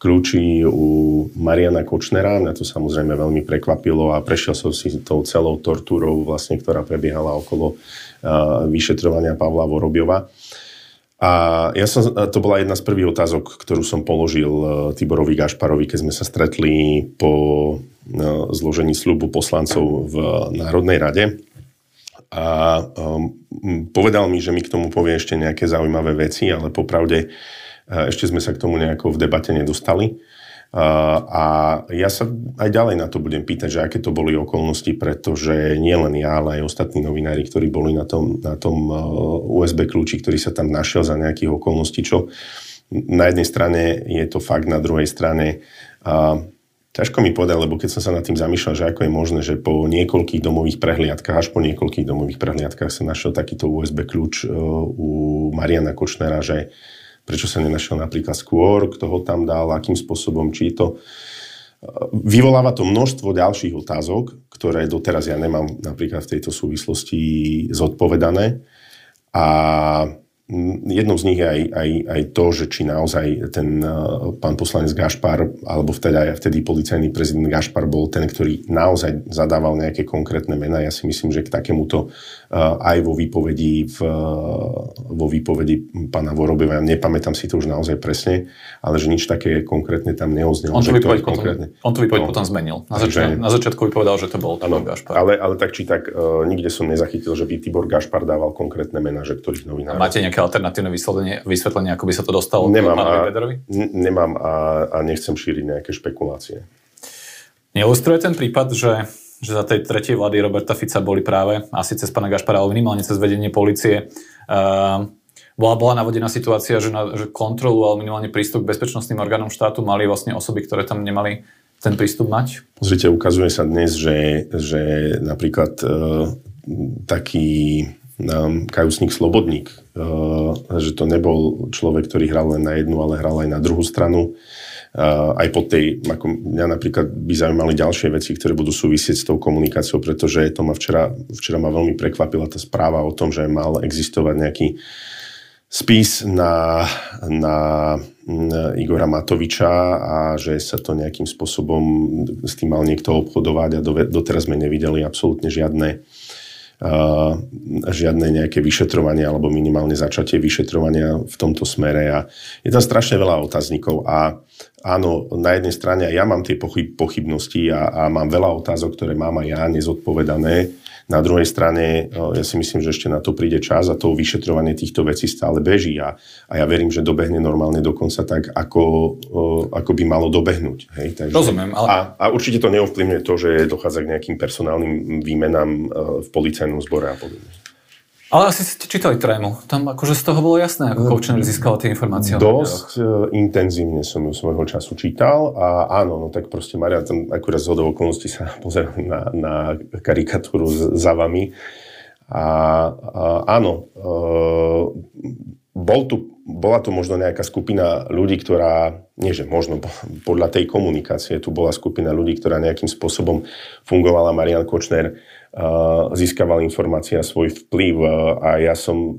kľúči u Mariana Kočnera. Mňa to samozrejme veľmi prekvapilo a prešiel som si tou celou tortúrou, vlastne, ktorá prebiehala okolo vyšetrovania Pavla Vorobiova. A ja som, to bola jedna z prvých otázok, ktorú som položil e, Tiborovi Gašparovi, keď sme sa stretli po e, zložení slubu poslancov v Národnej rade. A um, povedal mi, že mi k tomu povie ešte nejaké zaujímavé veci, ale popravde ešte sme sa k tomu nejako v debate nedostali. A ja sa aj ďalej na to budem pýtať, že aké to boli okolnosti, pretože nielen ja, ale aj ostatní novinári, ktorí boli na tom, na tom USB kľúči, ktorý sa tam našiel za nejakých okolností, čo na jednej strane je to fakt, na druhej strane uh, Ťažko mi povedať, lebo keď som sa nad tým zamýšľal, že ako je možné, že po niekoľkých domových prehliadkách, až po niekoľkých domových prehliadkách sa našiel takýto USB kľúč uh, u Mariana Kočnera, že prečo sa nenašiel napríklad skôr, kto ho tam dal, akým spôsobom, či to... Uh, vyvoláva to množstvo ďalších otázok, ktoré doteraz ja nemám napríklad v tejto súvislosti zodpovedané. A Jednou z nich je aj, aj, aj to, že či naozaj ten uh, pán poslanec Gašpar, alebo vtedy, aj vtedy policajný prezident Gašpar bol ten, ktorý naozaj zadával nejaké konkrétne mená. Ja si myslím, že k takémuto aj vo výpovedi, v, uh, vo výpovedi pána Vorobeva, nepamätám si to už naozaj presne, ale že nič také konkrétne tam neoznelo. On to výpoveď potom, on to výpoveď no, potom zmenil. Na, začiatku, na začiatku vypovedal, že to bol Tibor Gašpar. Ale, ale tak či tak, uh, nikde som nezachytil, že by Tibor Gašpar dával konkrétne mená, že ktorých novinárov. Máte nejaké alternatívne vysvetlenie, vysvetlenie, ako by sa to dostalo nemám a, Nemám a, a nechcem šíriť nejaké špekulácie. Neustruje ten prípad, že, že za tej tretej vlády Roberta Fica boli práve, asi cez pána Gašpara, ale minimálne cez vedenie policie, uh, bola, bola navodená situácia, že, na, že kontrolu alebo minimálne prístup k bezpečnostným orgánom štátu mali vlastne osoby, ktoré tam nemali ten prístup mať? Pozrite, ukazuje sa dnes, že, že napríklad uh, taký um, kajúcnik Slobodník, uh, že to nebol človek, ktorý hral len na jednu, ale hral aj na druhú stranu. Aj po tej, ako mňa napríklad by zaujímali ďalšie veci, ktoré budú súvisieť s tou komunikáciou, pretože to ma včera, včera ma veľmi prekvapila tá správa o tom, že mal existovať nejaký spis na, na Igora Matoviča a že sa to nejakým spôsobom s tým mal niekto obchodovať a doteraz sme nevideli absolútne žiadne žiadne nejaké vyšetrovanie alebo minimálne začatie vyšetrovania v tomto smere a je tam strašne veľa otáznikov a áno, na jednej strane ja mám tie pochyb, pochybnosti a, a mám veľa otázok, ktoré mám aj ja nezodpovedané na druhej strane, ja si myslím, že ešte na to príde čas a to vyšetrovanie týchto vecí stále beží a, a ja verím, že dobehne normálne dokonca tak, ako, ako by malo dobehnúť. Hej? Takže, Rozumiem. Ale... A, a určite to neovplyvňuje to, že dochádza k nejakým personálnym výmenám v policajnom zbore a podobne. Ale asi ste čítali trému. Tam akože z toho bolo jasné, ako Kočner získal tie informácie. Dosť uh, intenzívne som ju svojho času čítal a áno, no tak proste Maria tam akurát z hodou okolností sa pozerám na, na karikatúru za vami. A, a áno, uh, bol tu, bola tu možno nejaká skupina ľudí, ktorá, nie že možno, podľa tej komunikácie tu bola skupina ľudí, ktorá nejakým spôsobom fungovala Marian Kočner získaval informácie a svoj vplyv a ja som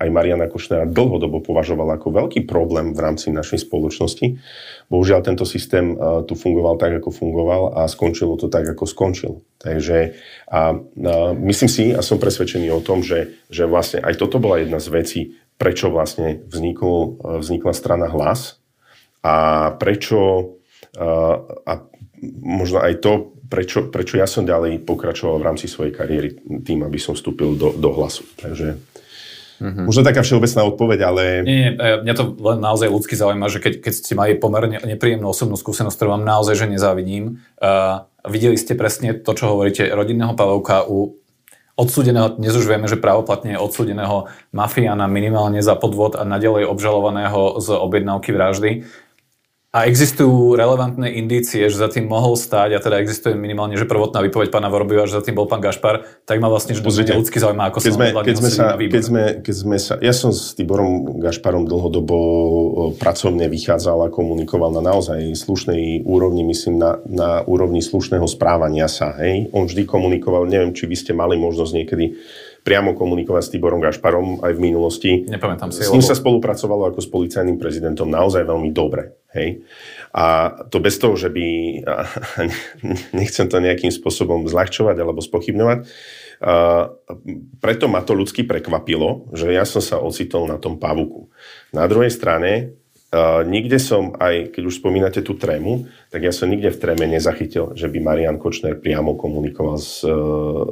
aj Mariana Košnera dlhodobo považoval ako veľký problém v rámci našej spoločnosti. Bohužiaľ tento systém tu fungoval tak, ako fungoval a skončilo to tak, ako skončil. Takže a, a myslím si a som presvedčený o tom, že, že vlastne aj toto bola jedna z vecí, prečo vlastne vznikol, vznikla strana Hlas a prečo a, a možno aj to, prečo, prečo ja som ďalej pokračoval v rámci svojej kariéry tým, aby som vstúpil do, do hlasu. Takže mm-hmm. možno taká všeobecná odpoveď, ale... Nie, nie, e, mňa to len naozaj ľudsky zaujíma, že keď, keď ste mali pomerne nepríjemnú osobnú skúsenosť, ktorú vám naozaj že nezávidím, uh, videli ste presne to, čo hovoríte, rodinného Pavlovka u odsúdeného, dnes už vieme, že právoplatne odsúdeného mafiána minimálne za podvod a nadalej obžalovaného z objednávky vraždy. A existujú relevantné indície, že za tým mohol stáť, a teda existuje minimálne, že prvotná výpoveď pána Vorobiva, že za tým bol pán Gašpar, tak ma vlastne, že Pozrite, ľudský zaujíma, ako keď sme, keď sme sa, keď sme, keď sme sa, ja som s Tiborom Gašparom dlhodobo pracovne vychádzal a komunikoval na naozaj slušnej úrovni, myslím na, na úrovni slušného správania sa. Hej? On vždy komunikoval, neviem, či vy ste mali možnosť niekedy priamo komunikovať s Tiborom Gašparom aj v minulosti. Nepamätám si. S ním lebo... sa spolupracovalo ako s policajným prezidentom naozaj veľmi dobre. Hej? A to bez toho, že by, nechcem to nejakým spôsobom zľahčovať alebo spochybňovať, preto ma to ľudsky prekvapilo, že ja som sa ocitol na tom pavuku. Na druhej strane, Uh, nikde som, aj keď už spomínate tú trému, tak ja som nikde v tréme nezachytil, že by Marian Kočner priamo komunikoval s,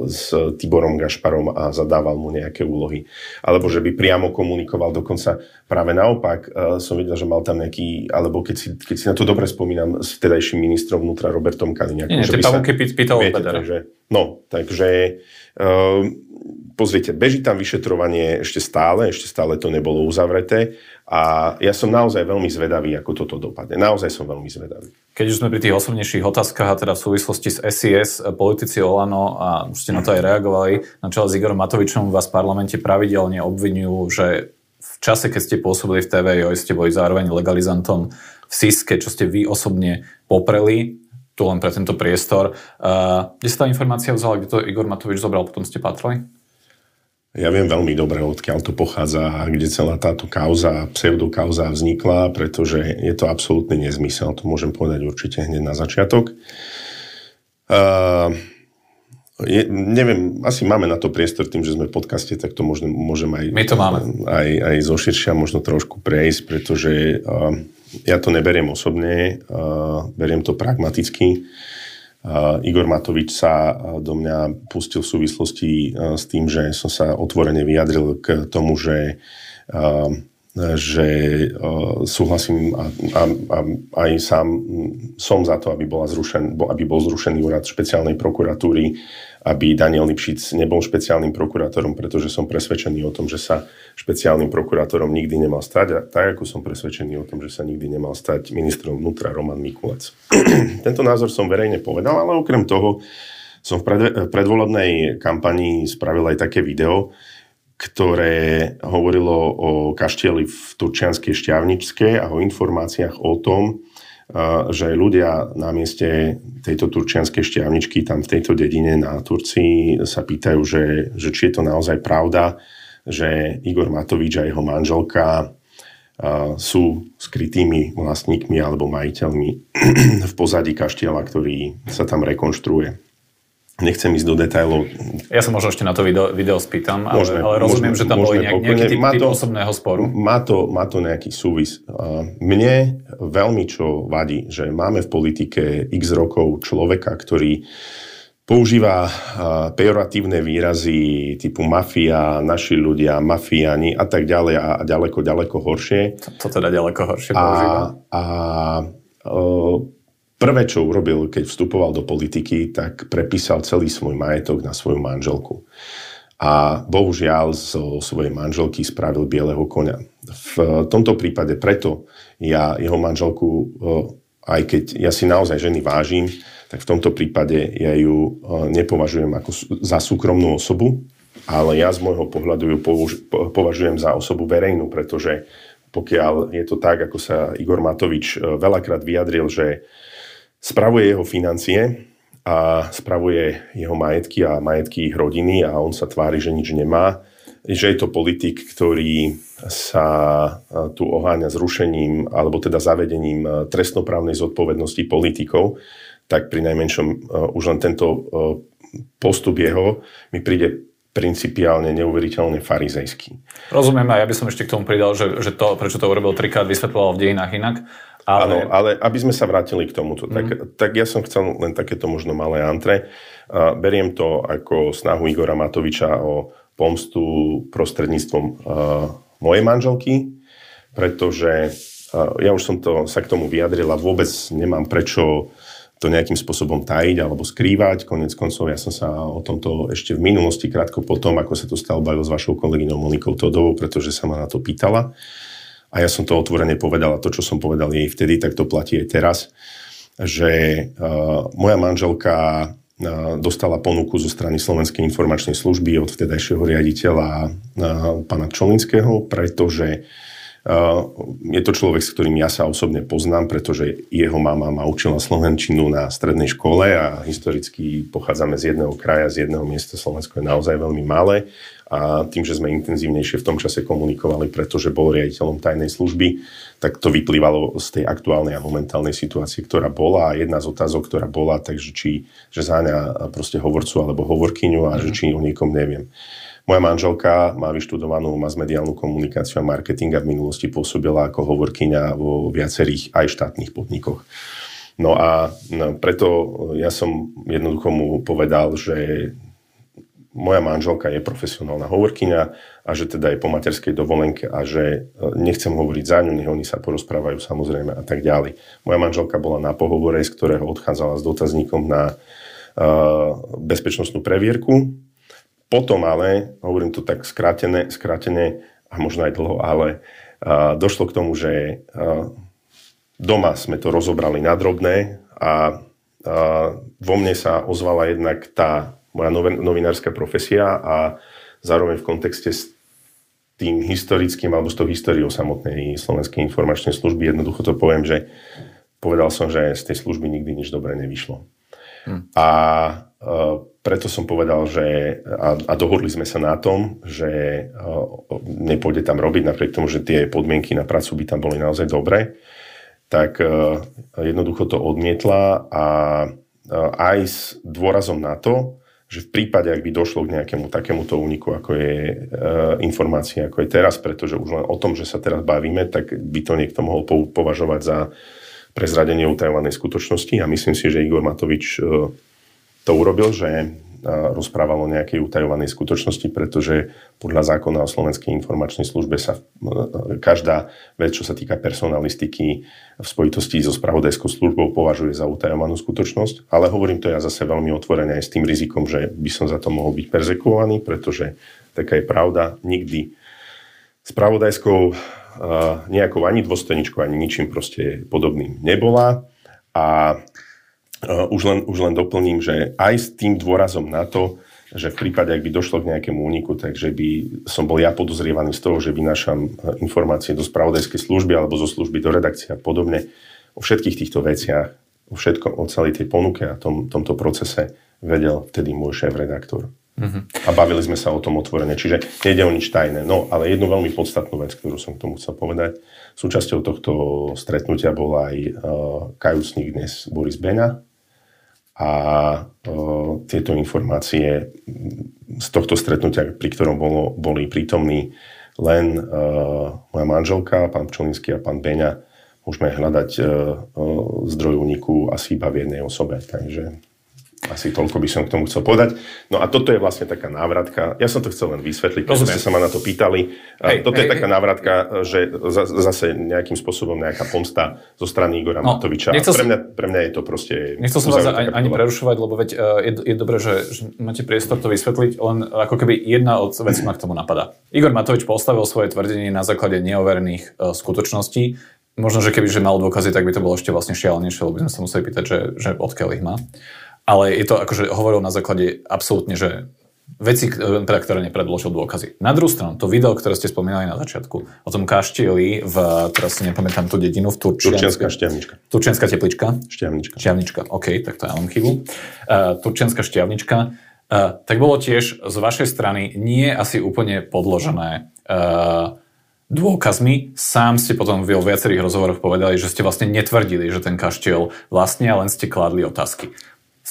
s Tiborom Gašparom a zadával mu nejaké úlohy. Alebo že by priamo komunikoval dokonca práve naopak. Uh, som videl, že mal tam nejaký, alebo keď si, keď si na to dobre spomínam, s vtedajším ministrom vnútra Robertom Kaliňakom. Nie, nie, tie pavúky pýtal viete, takže, No, takže uh, pozrite, beží tam vyšetrovanie ešte stále, ešte stále to nebolo uzavreté a ja som naozaj veľmi zvedavý, ako toto dopadne. Naozaj som veľmi zvedavý. Keď už sme pri tých osobnejších otázkach a teda v súvislosti s SIS, politici Olano, a už ste na to aj reagovali, na čele s Igorom Matovičom vás v parlamente pravidelne obvinujú, že v čase, keď ste pôsobili v TVJ, ste boli zároveň legalizantom v SISKE, čo ste vy osobne popreli tu len pre tento priestor. Uh, kde sa tá informácia vzala, kde to Igor Matovič zobral, potom ste patrali? Ja viem veľmi dobre, odkiaľ to pochádza a kde celá táto kauza, pseudokauza vznikla, pretože je to absolútny nezmysel. To môžem povedať určite hneď na začiatok. Uh, je, neviem, asi máme na to priestor tým, že sme v podcaste, tak to možno, môžem aj, My to máme. aj, aj zo širšia možno trošku prejsť, pretože uh, ja to neberiem osobne, uh, beriem to pragmaticky. Uh, Igor Matovič sa do mňa pustil v súvislosti uh, s tým, že som sa otvorene vyjadril k tomu, že uh, že uh, súhlasím a, a, a aj sám som za to, aby, bola zrušen, aby bol zrušený úrad špeciálnej prokuratúry aby Daniel Lipšic nebol špeciálnym prokurátorom, pretože som presvedčený o tom, že sa špeciálnym prokurátorom nikdy nemal stať a tak ako som presvedčený o tom, že sa nikdy nemal stať ministrom vnútra Roman Mikulec. Tento názor som verejne povedal, ale okrem toho som v predvolebnej kampanii spravil aj také video, ktoré hovorilo o kaštieli v Turčianskej šťavničske a o informáciách o tom, že ľudia na mieste tejto turčianskej šťavničky tam v tejto dedine na Turcii sa pýtajú, že, že či je to naozaj pravda, že Igor Matovič a jeho manželka sú skrytými vlastníkmi alebo majiteľmi v pozadí kaštieľa, ktorý sa tam rekonštruuje. Nechcem ísť do detailov. Ja sa možno ešte na to video, video spýtam, ale, ale rozumiem, môžeme, že tam bol nejak, nejaký typ, má to, typ osobného sporu. Má to, má to nejaký súvis. Mne veľmi čo vadí, že máme v politike x rokov človeka, ktorý používa pejoratívne výrazy typu mafia, naši ľudia, mafiani a tak ďalej a ďaleko, ďaleko horšie. To, to teda ďaleko horšie používa. A, a Prvé, čo urobil, keď vstupoval do politiky, tak prepísal celý svoj majetok na svoju manželku. A bohužiaľ zo svojej manželky spravil bieleho konia. V tomto prípade preto ja jeho manželku, eh, aj keď ja si naozaj ženy vážim, tak v tomto prípade ja ju eh, nepovažujem ako za súkromnú osobu, ale ja z môjho pohľadu ju považujem za osobu verejnú, pretože pokiaľ je to tak, ako sa Igor Matovič eh, veľakrát vyjadril, že spravuje jeho financie a spravuje jeho majetky a majetky ich rodiny a on sa tvári, že nič nemá. Že je to politik, ktorý sa tu oháňa zrušením alebo teda zavedením trestnoprávnej zodpovednosti politikov, tak pri najmenšom už len tento postup jeho mi príde principiálne neuveriteľne farizejský. Rozumiem a ja by som ešte k tomu pridal, že, že to, prečo to urobil trikrát, vysvetloval v dejinách inak. Ale... Áno, ale aby sme sa vrátili k tomuto, mm. tak, tak ja som chcel len takéto možno malé antre. Uh, beriem to ako snahu Igora Matoviča o pomstu prostredníctvom uh, mojej manželky, pretože uh, ja už som to, sa k tomu vyjadril a vôbec nemám prečo to nejakým spôsobom tajiť alebo skrývať. Konec koncov ja som sa o tomto ešte v minulosti, krátko potom, ako sa to stalo, bavil s vašou kolegyňou Monikou Todovou, pretože sa ma na to pýtala. A ja som to otvorene povedal a to, čo som povedal jej vtedy, tak to platí aj teraz, že uh, moja manželka uh, dostala ponuku zo strany Slovenskej informačnej služby od vtedajšieho riaditeľa uh, pána Čolinského, pretože je to človek, s ktorým ja sa osobne poznám, pretože jeho mama ma učila slovenčinu na strednej škole a historicky pochádzame z jedného kraja, z jedného miesta. Slovensko je naozaj veľmi malé a tým, že sme intenzívnejšie v tom čase komunikovali, pretože bol riaditeľom tajnej služby, tak to vyplývalo z tej aktuálnej a momentálnej situácie, ktorá bola a jedna z otázok, ktorá bola, takže či, že záňa proste hovorcu alebo hovorkyňu a že mhm. či o niekom neviem. Moja manželka má vyštudovanú masmediálnu komunikáciu a marketing a v minulosti pôsobila ako hovorkyňa vo viacerých aj štátnych podnikoch. No a no, preto ja som jednoducho mu povedal, že moja manželka je profesionálna hovorkyňa a že teda je po materskej dovolenke a že e, nechcem hovoriť za ňu, nech oni sa porozprávajú samozrejme a tak ďalej. Moja manželka bola na pohovore, z ktorého odchádzala s dotazníkom na bezpečnostnú previerku. Potom ale, hovorím to tak skrátené, skrátené a možno aj dlho, ale došlo k tomu, že doma sme to rozobrali na drobné a vo mne sa ozvala jednak tá moja novinárska profesia a zároveň v kontexte s tým historickým alebo s tou históriou samotnej Slovenskej informačnej služby. Jednoducho to poviem, že povedal som, že z tej služby nikdy nič dobré nevyšlo. Hmm. A uh, preto som povedal, že a, a dohodli sme sa na tom, že nepôjde tam robiť, napriek tomu, že tie podmienky na prácu by tam boli naozaj dobré, tak uh, jednoducho to odmietla a aj s dôrazom na to, že v prípade, ak by došlo k nejakému takémuto úniku, ako je e, informácia, ako je teraz, pretože už len o tom, že sa teraz bavíme, tak by to niekto mohol považovať za prezradenie utajovanej skutočnosti a myslím si, že Igor Matovič e, to urobil, že rozprával o nejakej utajovanej skutočnosti, pretože podľa zákona o Slovenskej informačnej službe sa každá vec, čo sa týka personalistiky v spojitosti so spravodajskou službou považuje za utajovanú skutočnosť. Ale hovorím to ja zase veľmi otvorene aj s tým rizikom, že by som za to mohol byť perzekovaný, pretože taká je pravda, nikdy spravodajskou nejakou ani dôstojničkou, ani ničím proste podobným nebola. A už len, už len doplním, že aj s tým dôrazom na to, že v prípade, ak by došlo k nejakému úniku, takže by som bol ja podozrievaný z toho, že vynášam uh, informácie do spravodajskej služby alebo zo služby do redakcie a podobne. O všetkých týchto veciach, o, všetko, o celej tej ponuke a tom, tomto procese vedel vtedy môj šéf-redaktor. Mm-hmm. A bavili sme sa o tom otvorene. Čiže nejde o nič tajné. No, ale jednu veľmi podstatnú vec, ktorú som k tomu chcel povedať. Súčasťou tohto stretnutia bol aj uh, kajúcnik dnes Boris Bena, a o, tieto informácie z tohto stretnutia, pri ktorom bolo, boli prítomní len uh, moja manželka, pán Pčolinský a pán Beňa, môžeme hľadať uh, zdroj úniku asi iba v jednej osobe. Takže asi toľko by som k tomu chcel povedať. No a toto je vlastne taká návratka. Ja som to chcel len vysvetliť, pretože ste sa ma na to pýtali. Hej, toto hej, je taká hej. návratka, že zase nejakým spôsobom nejaká pomsta zo strany Igora no, Matoviča. Pre mňa, pre mňa je to proste... Nechcel som vás ani, ani prerušovať, lebo veď e, je, je dobré, že, že máte priestor to vysvetliť, len ako keby jedna od vecí ma k tomu napadá. Igor Matovič postavil svoje tvrdenie na základe neoverených uh, skutočností. Možno, že keby že mal dôkazy, tak by to bolo ešte vlastne šialenejšie, lebo by sme sa museli pýtať, že, že odkiaľ ich má ale je to akože hovoril na základe absolútne, že veci, pre ktoré nepredložil dôkazy. Na druhú stranu, to video, ktoré ste spomínali na začiatku, o tom kaštieli v, teraz si nepamätám tú dedinu, v Turčianska. Turčianská šťavnička. Turčianská teplička. Šťavnička. Šťavnička, OK, tak to ja mám chybu. Uh, Turčianská šťavnička. Uh, tak bolo tiež z vašej strany nie asi úplne podložené uh, dôkazmi. Sám ste potom vo viacerých rozhovoroch povedali, že ste vlastne netvrdili, že ten kaštiel vlastne, len ste kladli otázky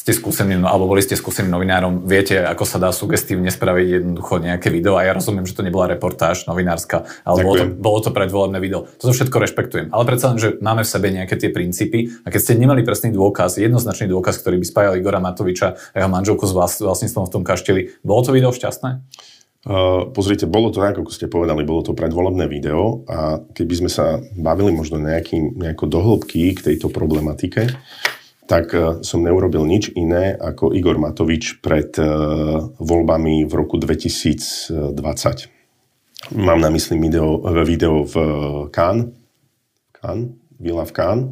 ste skúseným, no, alebo boli ste skúseným novinárom, viete, ako sa dá sugestívne spraviť jednoducho nejaké video a ja rozumiem, že to nebola reportáž novinárska, ale bolo to, bolo to predvolebné video. Toto všetko rešpektujem. Ale predsa len, že máme v sebe nejaké tie princípy a keď ste nemali presný dôkaz, jednoznačný dôkaz, ktorý by spájal Igora Matoviča a jeho manželku s vlastníctvom v tom kašteli, bolo to video šťastné? Uh, pozrite, bolo to tak, ako ste povedali, bolo to predvolebné video a keby sme sa bavili možno nejaký, nejako dohlbky k tejto problematike, tak e, som neurobil nič iné ako Igor Matovič pred e, voľbami v roku 2020. Mám na mysli video, video v Cannes, Cannes, Vila v Cannes,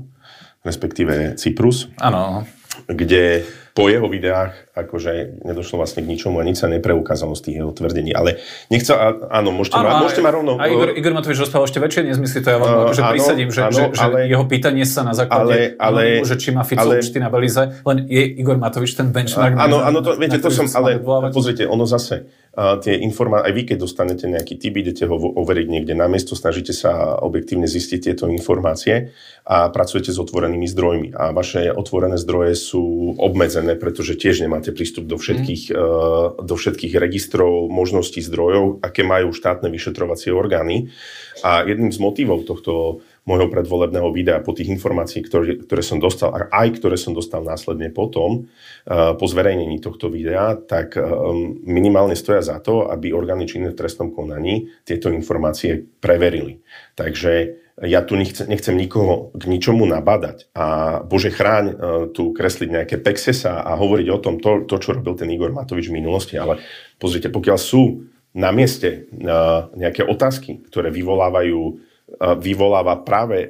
respektíve Cyprus. Áno. Kde po jeho videách akože nedošlo vlastne k ničomu a nič sa nepreukázalo z tých jeho tvrdení. Ale nechcel, áno, môžete, áno, ma, môžete ma rovno... A Igor, Igor Matovič rozprával ešte väčšie nezmysly, to ja vám uh, akože áno, prisadím, že, áno, že, že ale, jeho pýtanie sa na základe, ale, ale, že či má Fico ale, účty na Belize, len je Igor Matovič ten benchmark. Áno, áno, to, viete, to som, ale pozrite, ono zase, tie informácie, aj vy keď dostanete nejaký typ, idete ho overiť niekde na miesto, snažíte sa objektívne zistiť tieto informácie a pracujete s otvorenými zdrojmi. A vaše otvorené zdroje sú obmedzené, pretože tiež nemáte prístup do všetkých, mm. do všetkých registrov, možností zdrojov, aké majú štátne vyšetrovacie orgány. A jedným z motivov tohto môjho predvolebného videa po tých informácií, ktoré, ktoré som dostal, a aj ktoré som dostal následne potom, uh, po zverejnení tohto videa, tak um, minimálne stoja za to, aby orgány činné v trestnom konaní tieto informácie preverili. Takže ja tu nechcem, nechcem nikoho k ničomu nabadať a bože chráň uh, tu kresliť nejaké pexesa a hovoriť o tom, to, to, čo robil ten Igor Matovič v minulosti, ale pozrite, pokiaľ sú na mieste nejaké otázky, ktoré vyvolávajú vyvoláva práve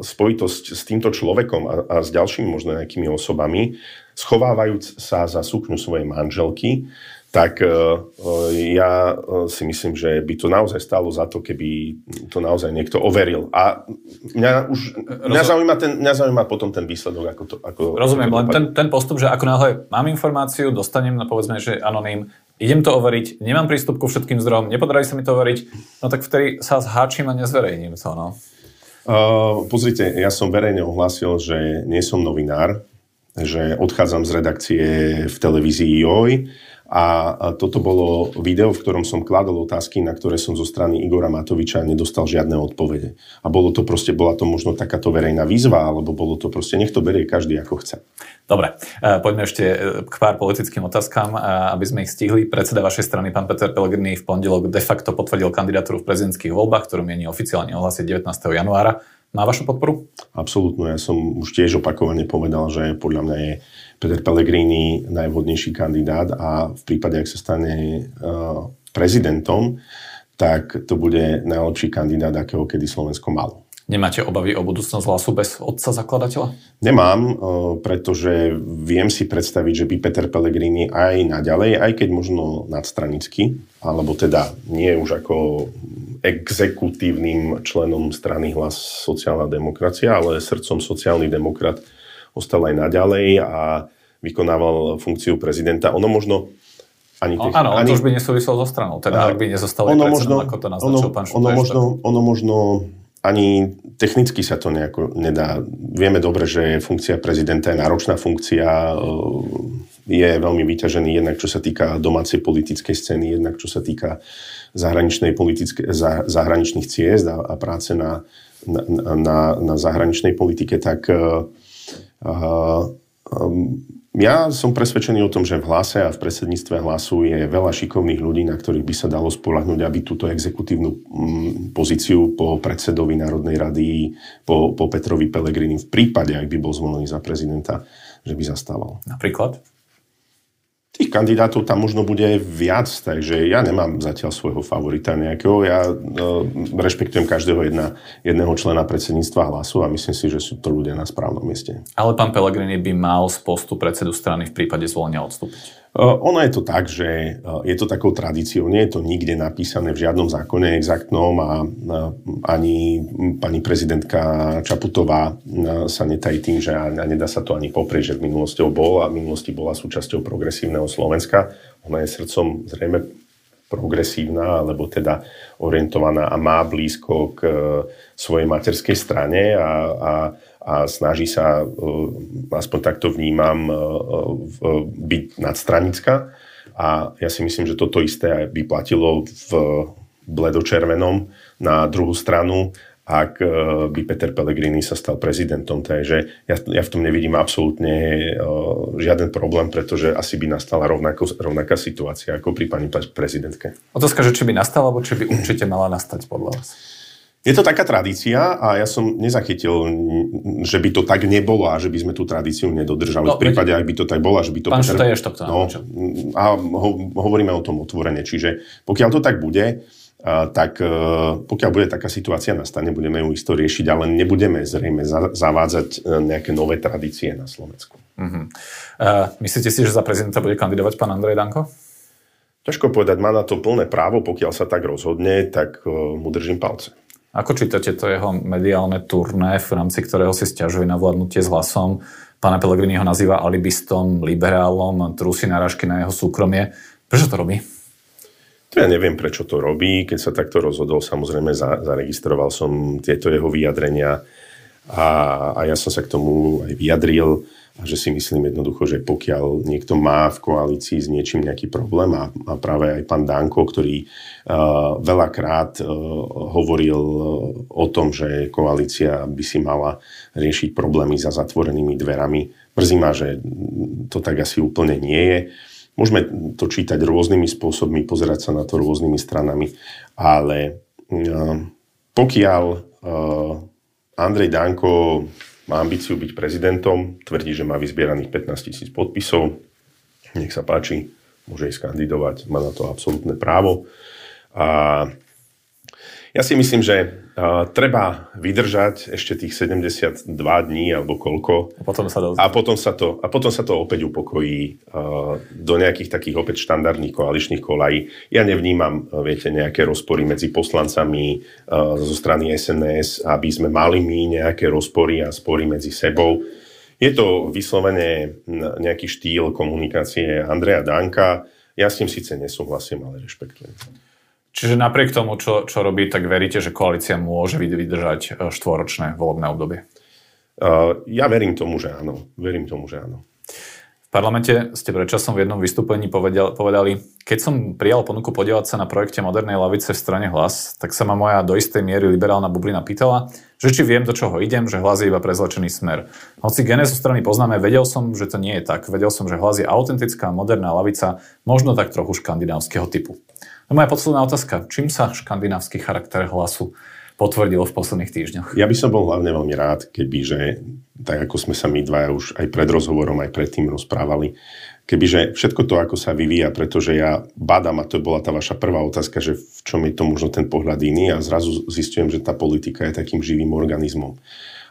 spojitosť s týmto človekom a, a s ďalšími možno nejakými osobami, schovávajúc sa za sukňu svojej manželky, tak e, e, ja e, si myslím, že by to naozaj stalo za to, keby to naozaj niekto overil. A mňa už mňa zaujíma, ten, mňa zaujíma potom ten výsledok. Ako to, ako, Rozumiem, len ten, ten postup, že ako náhle mám informáciu, dostanem, no povedzme, že anoním, idem to overiť, nemám prístup ku všetkým zdrojom, nepodarí sa mi to overiť, no tak vtedy sa zháčim a nezverejním to. No. Uh, pozrite, ja som verejne ohlásil, že nie som novinár, že odchádzam z redakcie v televízii JOJ a toto bolo video, v ktorom som kladol otázky, na ktoré som zo strany Igora Matoviča nedostal žiadne odpovede. A bolo to proste, bola to možno takáto verejná výzva, alebo bolo to proste, nech to berie každý ako chce. Dobre, e, poďme ešte e, k pár politickým otázkam, e, aby sme ich stihli. Predseda vašej strany, pán Peter Pellegrini, v pondelok de facto potvrdil kandidatúru v prezidentských voľbách, ktorú mieni oficiálne ohlásiť 19. januára. Má vašu podporu? Absolútnu. Ja som už tiež opakovane povedal, že podľa mňa je Peter Pellegrini najvhodnejší kandidát a v prípade, ak sa stane uh, prezidentom, tak to bude najlepší kandidát, akého kedy Slovensko malo. Nemáte obavy o budúcnosť hlasu bez otca zakladateľa? Nemám, uh, pretože viem si predstaviť, že by Peter Pellegrini aj naďalej, aj keď možno nadstranicky, alebo teda nie už ako exekutívnym členom strany hlas sociálna demokracia, ale srdcom sociálny demokrat ostal aj naďalej a vykonával funkciu prezidenta. Ono možno ani tých, áno, ani, to už by nesúviselo so stranou, teda ak by nezostal ono možno, ako to naznačil ono, pán ono možno, ono možno ani technicky sa to nejako nedá. Vieme dobre, že funkcia prezidenta je náročná funkcia, e, je veľmi vyťažený jednak čo sa týka domácej politickej scény, jednak čo sa týka zahraničnej politické, zahraničných ciest a, a práce na, na, na, na zahraničnej politike, tak uh, um, ja som presvedčený o tom, že v hlase a v predsedníctve hlasu je veľa šikovných ľudí, na ktorých by sa dalo spolahnuť, aby túto exekutívnu mm, pozíciu po predsedovi Národnej rady, po, po Petrovi Pelegrini v prípade, ak by bol zvolený za prezidenta, že by zastával. Napríklad? Tých kandidátov tam možno bude viac, takže ja nemám zatiaľ svojho favorita nejakého. Ja e, rešpektujem každého jedna, jedného člena predsedníctva hlasu a myslím si, že sú to ľudia na správnom mieste. Ale pán Pellegrini by mal z postu predsedu strany v prípade zvolenia odstúpiť. Eh, ono je to tak, že eh, je to takou tradíciou, nie je to nikde napísané v žiadnom zákone exaktnom a eh, ani pani prezidentka Čaputová sa netají tým, že a nedá sa to ani poprieť, že v minulosti bol a v minulosti bola súčasťou progresívneho Slovenska. Ona je srdcom zrejme progresívna, alebo teda orientovaná a má blízko k svojej materskej strane a, a a snaží sa, e, aspoň takto vnímam, e, e, byť nadstranická. A ja si myslím, že toto isté by platilo v bledočervenom na druhú stranu, ak by Peter Pellegrini sa stal prezidentom. Takže ja, ja v tom nevidím absolútne žiaden problém, pretože asi by nastala rovnako, rovnaká situácia ako pri pani prezidentke. Otázka, že či by nastala, alebo či by určite mala nastať podľa vás? Je to taká tradícia a ja som nezachytil, že by to tak nebolo a že by sme tú tradíciu nedodržali. No, v prípade, ak by to tak bolo, že by to... Pán Peter... je to no, A ho, hovoríme o tom otvorene. Čiže pokiaľ to tak bude, tak e, pokiaľ bude taká situácia nastane, budeme ju isto riešiť, ale nebudeme zrejme zavádzať e, nejaké nové tradície na Slovensku. Uh-huh. Uh, myslíte si, že za prezidenta bude kandidovať pán Andrej Danko? Ťažko povedať, má na to plné právo, pokiaľ sa tak rozhodne, tak mu držím palce. Ako čítate to jeho mediálne turné, v rámci ktorého si stiažuje na vládnutie s hlasom? Pána Pellegrini ho nazýva alibistom, liberálom, trúsi narážky na jeho súkromie. Prečo to robí? To ja neviem, prečo to robí. Keď sa takto rozhodol, samozrejme za, zaregistroval som tieto jeho vyjadrenia a, a ja som sa k tomu aj vyjadril a že si myslím jednoducho, že pokiaľ niekto má v koalícii s niečím nejaký problém a, a práve aj pán Danko, ktorý uh, veľakrát uh, hovoril o tom, že koalícia by si mala riešiť problémy za zatvorenými dverami. Mrzí ma, že to tak asi úplne nie je. Môžeme to čítať rôznymi spôsobmi, pozerať sa na to rôznymi stranami, ale uh, pokiaľ Uh, Andrej Danko má ambíciu byť prezidentom, tvrdí, že má vyzbieraných 15 tisíc podpisov. Nech sa páči, môže ísť kandidovať, má na to absolútne právo. A ja si myslím, že uh, treba vydržať ešte tých 72 dní alebo koľko. A potom sa, a potom sa, to, a potom sa to opäť upokojí uh, do nejakých takých opäť štandardných koaličných kolají. Ja nevnímam, viete, nejaké rozpory medzi poslancami uh, zo strany SNS, aby sme mali my nejaké rozpory a spory medzi sebou. Je to vyslovene nejaký štýl komunikácie Andreja Danka. Ja s tým síce nesúhlasím, ale rešpektujem. Čiže napriek tomu, čo, čo robí, tak veríte, že koalícia môže vydržať e, štvoročné volebné obdobie? Uh, ja verím tomu, že áno. Verím tomu, že áno. V parlamente ste predčasom v jednom vystúpení povedali, povedali, keď som prijal ponuku podielať sa na projekte Modernej lavice v strane Hlas, tak sa ma moja do istej miery liberálna bublina pýtala, že či viem, do čoho idem, že Hlas je iba prezlečený smer. Hoci genézu strany poznáme, vedel som, že to nie je tak. Vedel som, že Hlas je autentická moderná lavica, možno tak trochu škandinávskeho typu. No moja posledná otázka. Čím sa škandinávsky charakter hlasu potvrdil v posledných týždňoch? Ja by som bol hlavne veľmi rád, keby, že tak ako sme sa my dvaja už aj pred rozhovorom, aj predtým rozprávali, kebyže všetko to, ako sa vyvíja, pretože ja badám, a to bola tá vaša prvá otázka, že v čom je to možno ten pohľad iný a zrazu zistujem, že tá politika je takým živým organizmom.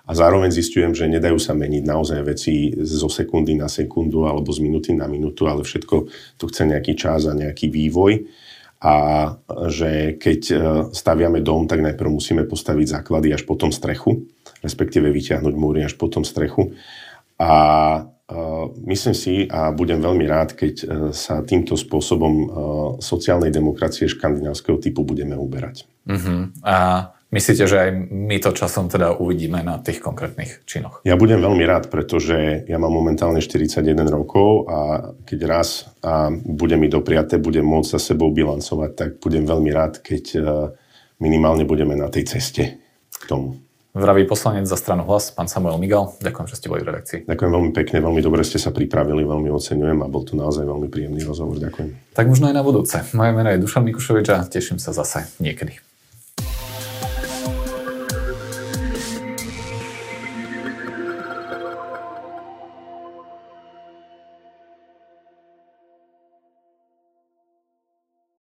A zároveň zistujem, že nedajú sa meniť naozaj veci zo sekundy na sekundu alebo z minúty na minútu, ale všetko to chce nejaký čas a nejaký vývoj a že keď e, staviame dom, tak najprv musíme postaviť základy až potom strechu, respektíve vyťahnuť múry až potom strechu. A uh, myslím si a budem veľmi rád, keď uh, sa týmto spôsobom sociálnej demokracie škandinávskeho typu budeme uberať. Uh-huh. A Myslíte, že aj my to časom teda uvidíme na tých konkrétnych činoch? Ja budem veľmi rád, pretože ja mám momentálne 41 rokov a keď raz a bude mi dopriate, budem môcť sa sebou bilancovať, tak budem veľmi rád, keď e, minimálne budeme na tej ceste k tomu. Vraví poslanec za stranu Hlas, pán Samuel Migal. Ďakujem, že ste boli v redakcii. Ďakujem veľmi pekne, veľmi dobre ste sa pripravili, veľmi oceňujem a bol to naozaj veľmi príjemný rozhovor. Ďakujem. Tak možno aj na budúce. Moje meno je Dušan Mikušovič a teším sa zase niekedy.